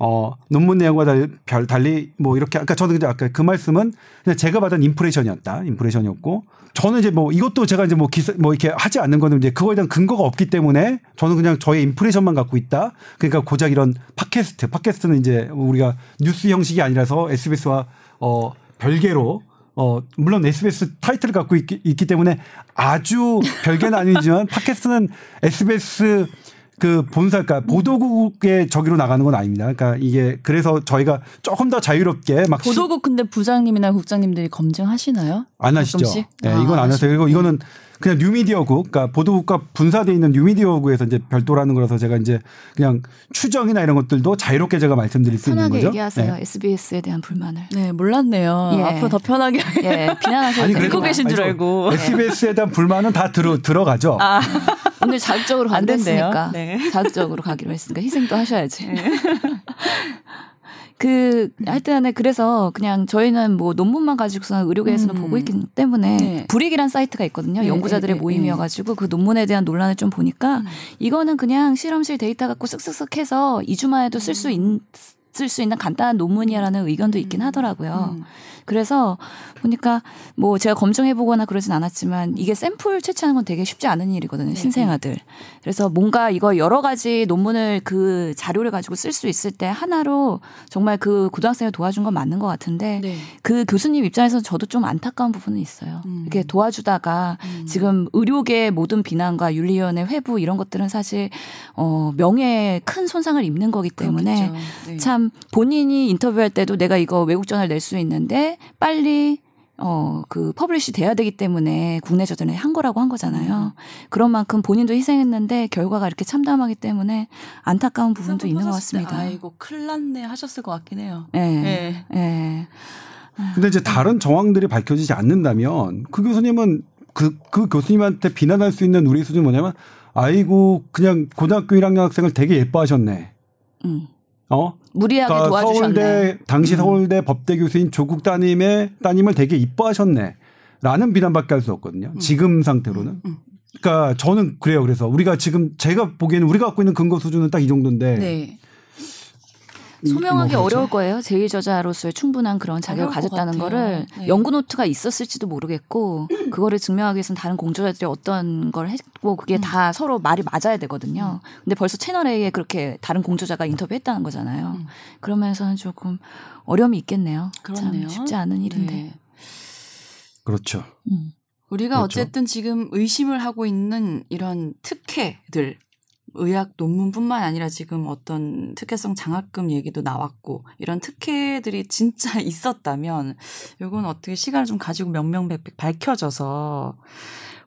어 논문 내용과 달리, 별 달리 뭐 이렇게 아까 저는 이제 아까 그 말씀은 그냥 제가 받은 인프레션이었다. 인프레션이었고 저는 이제 뭐 이것도 제가 이제 뭐 기사 뭐 이렇게 하지 않는 거는 이제 그거에 대한 근거가 없기 때문에 저는 그냥 저의 인프레션만 갖고 있다. 그러니까 고작 이런 팟캐스트, 팟캐스트는 이제 우리가 뉴스 형식이 아니라서 SBS와 어 별개로 어 물론 SBS 타이틀을 갖고 있기, 있기 때문에 아주 별개는 아니지만 팟캐스트는 SBS 그 본사 그러니까 보도국의 저기로 나가는 건 아닙니다. 그러니까 이게 그래서 저희가 조금 더 자유롭게 막 시- 보도국 근데 부장님이나 국장님들이 검증하시나요? 안 하시죠. 네, 아, 이건 안 하세요. 그리고 이거는 그냥 뉴미디어국, 그러니까 보도국과 분사돼 있는 뉴미디어국에서 이제 별도라는 거라서 제가 이제 그냥 추정이나 이런 것들도 자유롭게 제가 말씀드릴 수 있는 편하게 거죠. 얘기하세요. 네. SBS에 대한 불만을. 네, 몰랐네요. 예. 앞으로 더 편하게 예, 비난하셔도 듣고 계신 줄 아니, 알고. SBS에 대한 불만은 다 들어 들어가죠. 아, 오늘 자극적으로 안 가기로. 했으니까 네. 자극적으로 가기로 했으니까 희생도 하셔야지. 그 하여튼간에 그래서 그냥 저희는 뭐 논문만 가지고서는 의료계에서는 음. 보고 있기 때문에 네. 불익이란 사이트가 있거든요. 네, 연구자들의 네, 네, 모임이어가지고 그 논문에 대한 논란을 좀 보니까 음. 이거는 그냥 실험실 데이터 갖고 쓱쓱쓱 해서 2주만 해도 쓸 수 있. 쓸 수 있는 간단한 논문이라는 의견도 있긴 하더라고요. 음. 그래서 보니까 뭐 제가 검증해 보거나 그러진 않았지만 이게 샘플 채취하는 건 되게 쉽지 않은 일이거든요. 신생아들. 그래서 뭔가 이거 여러 가지 논문을 그 자료를 가지고 쓸 수 있을 때 하나로 정말 그 고등학생을 도와준 건 맞는 것 같은데 네. 그 교수님 입장에서 저도 좀 안타까운 부분은 있어요. 음. 이렇게 도와주다가 음. 지금 의료계 모든 비난과 윤리위원회 회부 이런 것들은 사실 어 명예에 큰 손상을 입는 거기 때문에. 네. 참 본인이 인터뷰할 때도 내가 이거 외국 저널 낼 수 있는데 빨리 어, 그, publish 돼야 되기 때문에 국내 저널에 한 거라고 한 거잖아요. 그런 만큼 본인도 희생했는데 결과가 이렇게 참담하기 때문에 안타까운 부분도 있는 것 같습니다. 아이고 큰일 났네 하셨을 것 같긴 해요. 예. 네. 예. 근데 이제 다른 정황들이 밝혀지지 않는다면 그 교수님은 그, 그 교수님한테 비난할 수 있는 우리 수준이 뭐냐면 아이고 그냥 고등학교 1학년 학생을 되게 예뻐하셨네. 음. 어? 무리하게 그러니까 도와주셨네. 음. 서울대 당시 서울대 법대 교수인 조국 따님의 따님을 되게 이뻐하셨네. 라는 비난밖에 할 수 없거든요. 지금 상태로는. 음. 그러니까 저는 그래요. 그래서 우리가 지금 제가 보기에는 우리가 갖고 있는 근거 수준은 딱 이 정도인데 네. 소명하기 뭐 그렇죠. 어려울 거예요. 제2저자로서의 충분한 그런 자격을 가졌다는. 거를 네. 연구 노트가 있었을지도 모르겠고 그거를 증명하기 위해서는 다른 공조자들이 어떤 걸 했고 그게 음. 다 서로 말이 맞아야 되거든요. 근데 벌써 채널 A에 그렇게 다른 공조자가 인터뷰했다는 거잖아요. 음. 그러면서는 조금 어려움이 있겠네요. 그렇네요. 참 쉽지 않은 일인데. 네. 그렇죠. 음. 우리가 그렇죠. 어쨌든 지금 의심을 하고 있는 이런 특혜들 의학 논문뿐만 아니라 지금 어떤 특혜성 장학금 얘기도 나왔고 이런 특혜들이 진짜 있었다면 이건 어떻게 시간을 좀 가지고 명명백백 밝혀져서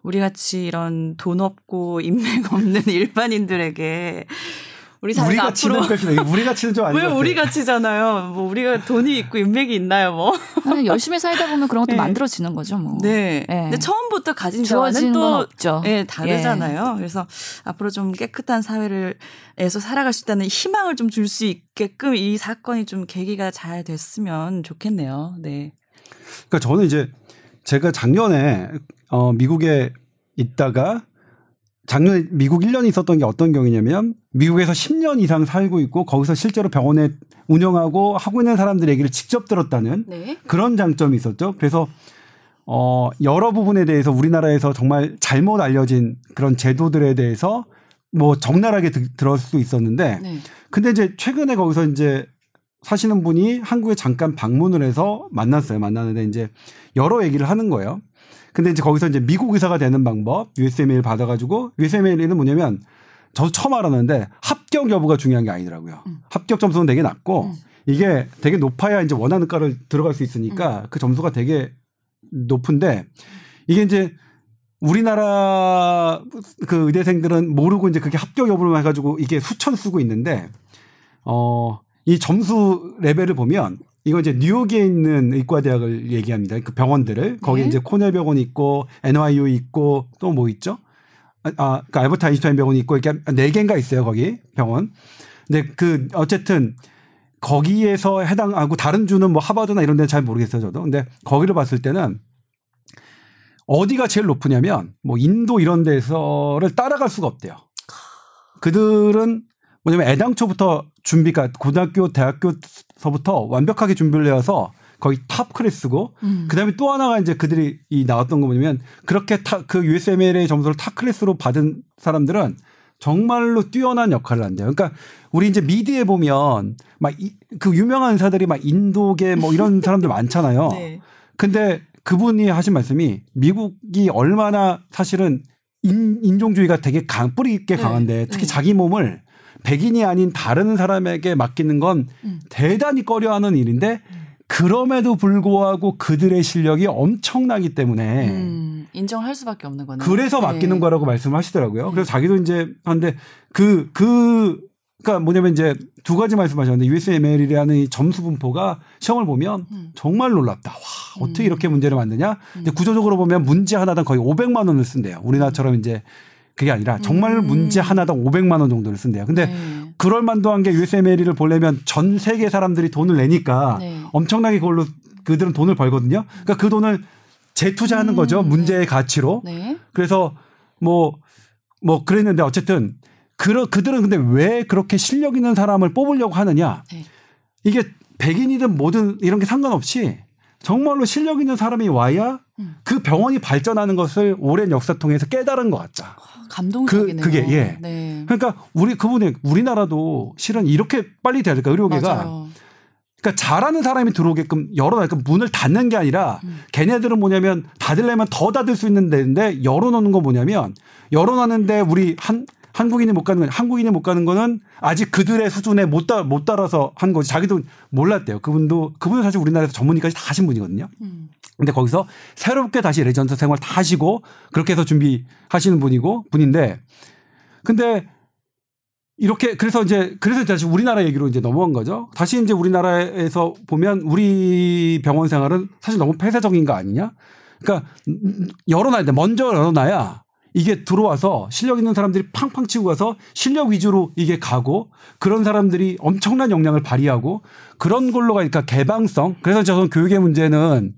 우리 같이 이런 돈 없고 인맥 없는 일반인들에게 우리 사회가 우리가 앞으로 치는 것이 우리가 치는 좀 아닌 왜. 우리가 치잖아요. 뭐 우리가 돈이 있고 인맥이 있나요, 뭐? 아니, 열심히 살다 보면 그런 것도 네. 만들어지는 거죠, 뭐. 네. 네. 근데 처음부터 가진 자와는 건 또. 예, 다르잖아요. 그래서 앞으로 좀 깨끗한 사회를 에서 살아갈 수 있다는 희망을 좀 줄 수 있게끔 이 사건이 좀 계기가 잘 됐으면 좋겠네요. 네. 그러니까 저는 이제 제가 작년에 어 미국에 있다가 작년에 미국 1년 있었던 게 어떤 경우냐면 미국에서 10년 이상 살고 있고 거기서 실제로 병원에 운영하고 하고 있는 사람들 얘기를 직접 들었다는 네. 그런 장점이 있었죠. 그래서 어 여러 부분에 대해서 우리나라에서 정말 잘못 알려진 그런 제도들에 대해서 뭐 적나라하게 드- 들을 수 있었는데 네. 근데 이제 최근에 거기서 이제 사시는 분이 한국에 잠깐 방문을 해서 만났어요. 만나는데 이제 여러 얘기를 하는 거예요. 근데 이제 거기서 이제 미국 의사가 되는 방법, USML 받아가지고 USML은 뭐냐면 저도 처음 알았는데 합격 여부가 중요한 게 아니더라고요. 음. 합격 점수는 되게 낮고 음. 이게 되게 높아야 이제 원하는 과를 들어갈 수 있으니까 음. 그 점수가 되게 높은데 이게 이제 우리나라 그 의대생들은 모르고 이제 그게 합격 여부를 해가지고 이게 수천 쓰고 있는데 어, 이 점수 레벨을 보면 이거 이제 뉴욕에 있는 의과대학을 얘기합니다. 그 병원들을 거기에 네. 이제 코넬 병원이 있고 NYU 있고 또 뭐 있죠? 아, 아, 그 알버트 아인슈타인 병원이 있고 이렇게 네 개인가 있어요 거기 병원. 근데 그 어쨌든 거기에서 해당하고 다른 주는 뭐 하버드나 이런 데는 잘 모르겠어요 저도. 근데 거기를 봤을 때는 어디가 제일 높으냐면 뭐 인도 이런 데서를 따라갈 수가 없대요. 그들은 뭐냐면 애당초부터 준비가 고등학교 대학교서부터 완벽하게 준비를 해와서 거의 top class고 음. 그다음에 또 하나가 이제 그들이 이 나왔던 거 뭐냐면 그렇게 타, 그 USMLE 점수를 top class로 받은 사람들은 정말로 뛰어난 역할을 한대요. 그러니까 우리 이제 미드에 보면 막 그 유명한 의사들이 막 인도계 뭐 이런 사람들 많잖아요. 네. 근데 그분이 하신 말씀이 미국이 얼마나 사실은 인, 인종주의가 되게 강, 뿌리 있게 네. 강한데 특히 네. 자기 몸을 백인이 아닌 다른 사람에게 맡기는 건 음. 대단히 꺼려하는 일인데 그럼에도 불구하고 그들의 실력이 엄청나기 때문에 음, 인정할 수밖에 없는 거네요. 그래서 네. 맡기는 거라고 말씀하시더라고요. 네. 그래서 자기도 이제 하는데 그, 그, 그러니까 뭐냐면 이제 두 가지 말씀하셨는데 USML이라는 이 점수 분포가 시험을 보면 음. 정말 놀랍다. 와, 어떻게 음. 이렇게 문제를 만드냐? 근데 구조적으로 보면 문제 하나당 거의 500만 원을 쓴대요. 우리나라처럼 이제 그게 아니라 정말 음. 문제 하나당 500만 원 정도를 쓴대요. 근데 네. 그럴 만도 한 게 USML을 보려면 전 세계 사람들이 돈을 내니까 네. 엄청나게 그걸로 그들은 돈을 벌거든요. 그러니까 그 돈을 재투자하는 음, 거죠. 네. 문제의 가치로. 네. 그래서 뭐, 뭐 그랬는데 어쨌든 그, 그들은 근데 왜 그렇게 실력 있는 사람을 뽑으려고 하느냐. 네. 이게 백인이든 뭐든 이런 게 상관없이 정말로 실력 있는 사람이 와야 음. 그 병원이 발전하는 것을 오랜 역사 통해서 깨달은 것 같다. 감동적이네요. 그- 그게, 예. 네. 그러니까 우리 그분이 우리나라도 실은 이렇게 빨리 돼야 될까 의료계가 맞아요. 그러니까 잘하는 사람이 들어오게끔 열어놓으니까 문을 닫는 게 아니라 음. 걔네들은 뭐냐면 닫으려면 더 닫을 수 있는 데인데 열어놓는 건 뭐냐면 열어놨는데 우리 한 한국인이 못 가는 건 한국인이 못 가는 거는 아직 그들의 수준에 못, 따, 못 따라서 한 거지 자기도 몰랐대요 그분도 그분은 사실 우리나라에서 전문의까지 다 하신 분이거든요 음. 근데 거기서 새롭게 다시 레전드 생활 다 하시고 그렇게 해서 준비하시는 분이고 분인데 근데 이렇게 그래서 이제 그래서 다시 우리나라 얘기로 이제 넘어간 거죠. 다시 이제 우리나라에서 보면 우리 병원 생활은 사실 너무 폐쇄적인 거 아니냐? 그러니까 열어놔야 돼. 먼저 열어놔야 이게 들어와서 실력 있는 사람들이 팡팡 치고 가서 실력 위주로 이게 가고 그런 사람들이 엄청난 역량을 발휘하고 그런 걸로 가니까 개방성. 그래서 저는 교육의 문제는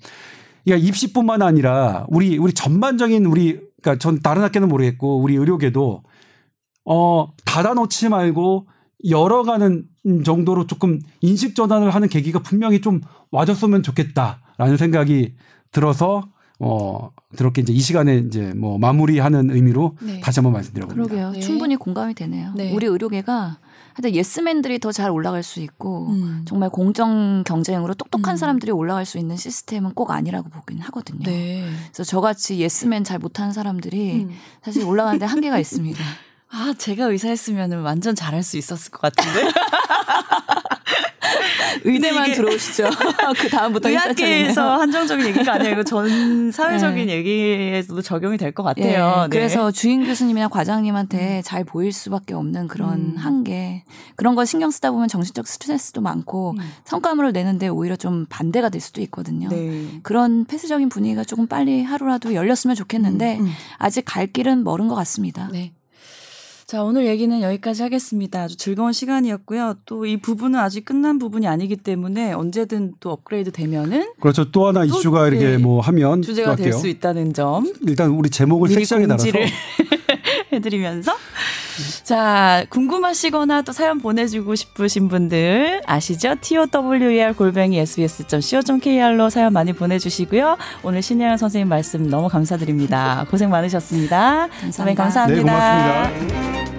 그러니까 입시뿐만 아니라 우리 우리 전반적인 우리 그러니까 전 다른 학교는 모르겠고 우리 의료계도 어 닫아놓지 말고 열어가는 정도로 조금 인식 전환을 하는 계기가 분명히 좀 와줬으면 좋겠다라는 생각이 들어서 어 그렇게 이제 이 시간에 이제 뭐 마무리하는 의미로 네. 다시 한번 말씀드려 봅니다. 그러게요. 네. 충분히 공감이 되네요. 네. 우리 의료계가 하여튼 예스맨들이 더 잘 올라갈 수 있고 음. 정말 공정 경쟁으로 똑똑한 음. 사람들이 올라갈 수 있는 시스템은 꼭 아니라고 보긴 하거든요. 네. 그래서 저같이 예스맨 잘 못하는 사람들이 음. 사실 올라가는데 한계가 있습니다. 아, 제가 의사였으면 완전 잘할 수 있었을 것 같은데. 의대만 들어오시죠. 그 다음부터 의학계에서 한정적인 얘기가 아니고 전 사회적인 네. 얘기에서도 적용이 될 것 같아요. 예, 네. 그래서 주임 교수님이나 과장님한테 잘 보일 수밖에 없는 그런 음. 한계. 그런 거 신경 쓰다 보면 정신적 스트레스도 많고 음. 성과물을 내는데 오히려 좀 반대가 될 수도 있거든요. 네. 그런 폐쇄적인 분위기가 조금 빨리 하루라도 열렸으면 좋겠는데 음, 음. 아직 갈 길은 멀은 것 같습니다. 네. 자, 오늘 얘기는 여기까지 하겠습니다. 아주 즐거운 시간이었고요. 또 이 부분은 아직 끝난 부분이 아니기 때문에 언제든 또 업그레이드 되면은 그렇죠. 또 하나 또, 이슈가 이렇게 네. 뭐 하면 또 주제가 될. 수 있다는 점 일단 우리 제목을 달아서 공지를 해드리면서 자 궁금하시거나 또 사연 보내주고 싶으신 분들 아시죠? tower 골뱅이 sbs.co.kr로 사연 많이 보내주시고요. 오늘 신혜영 선생님 말씀 너무 감사드립니다. 고생 많으셨습니다. 감사합니다. 네, 감사합니다. 고맙습니다.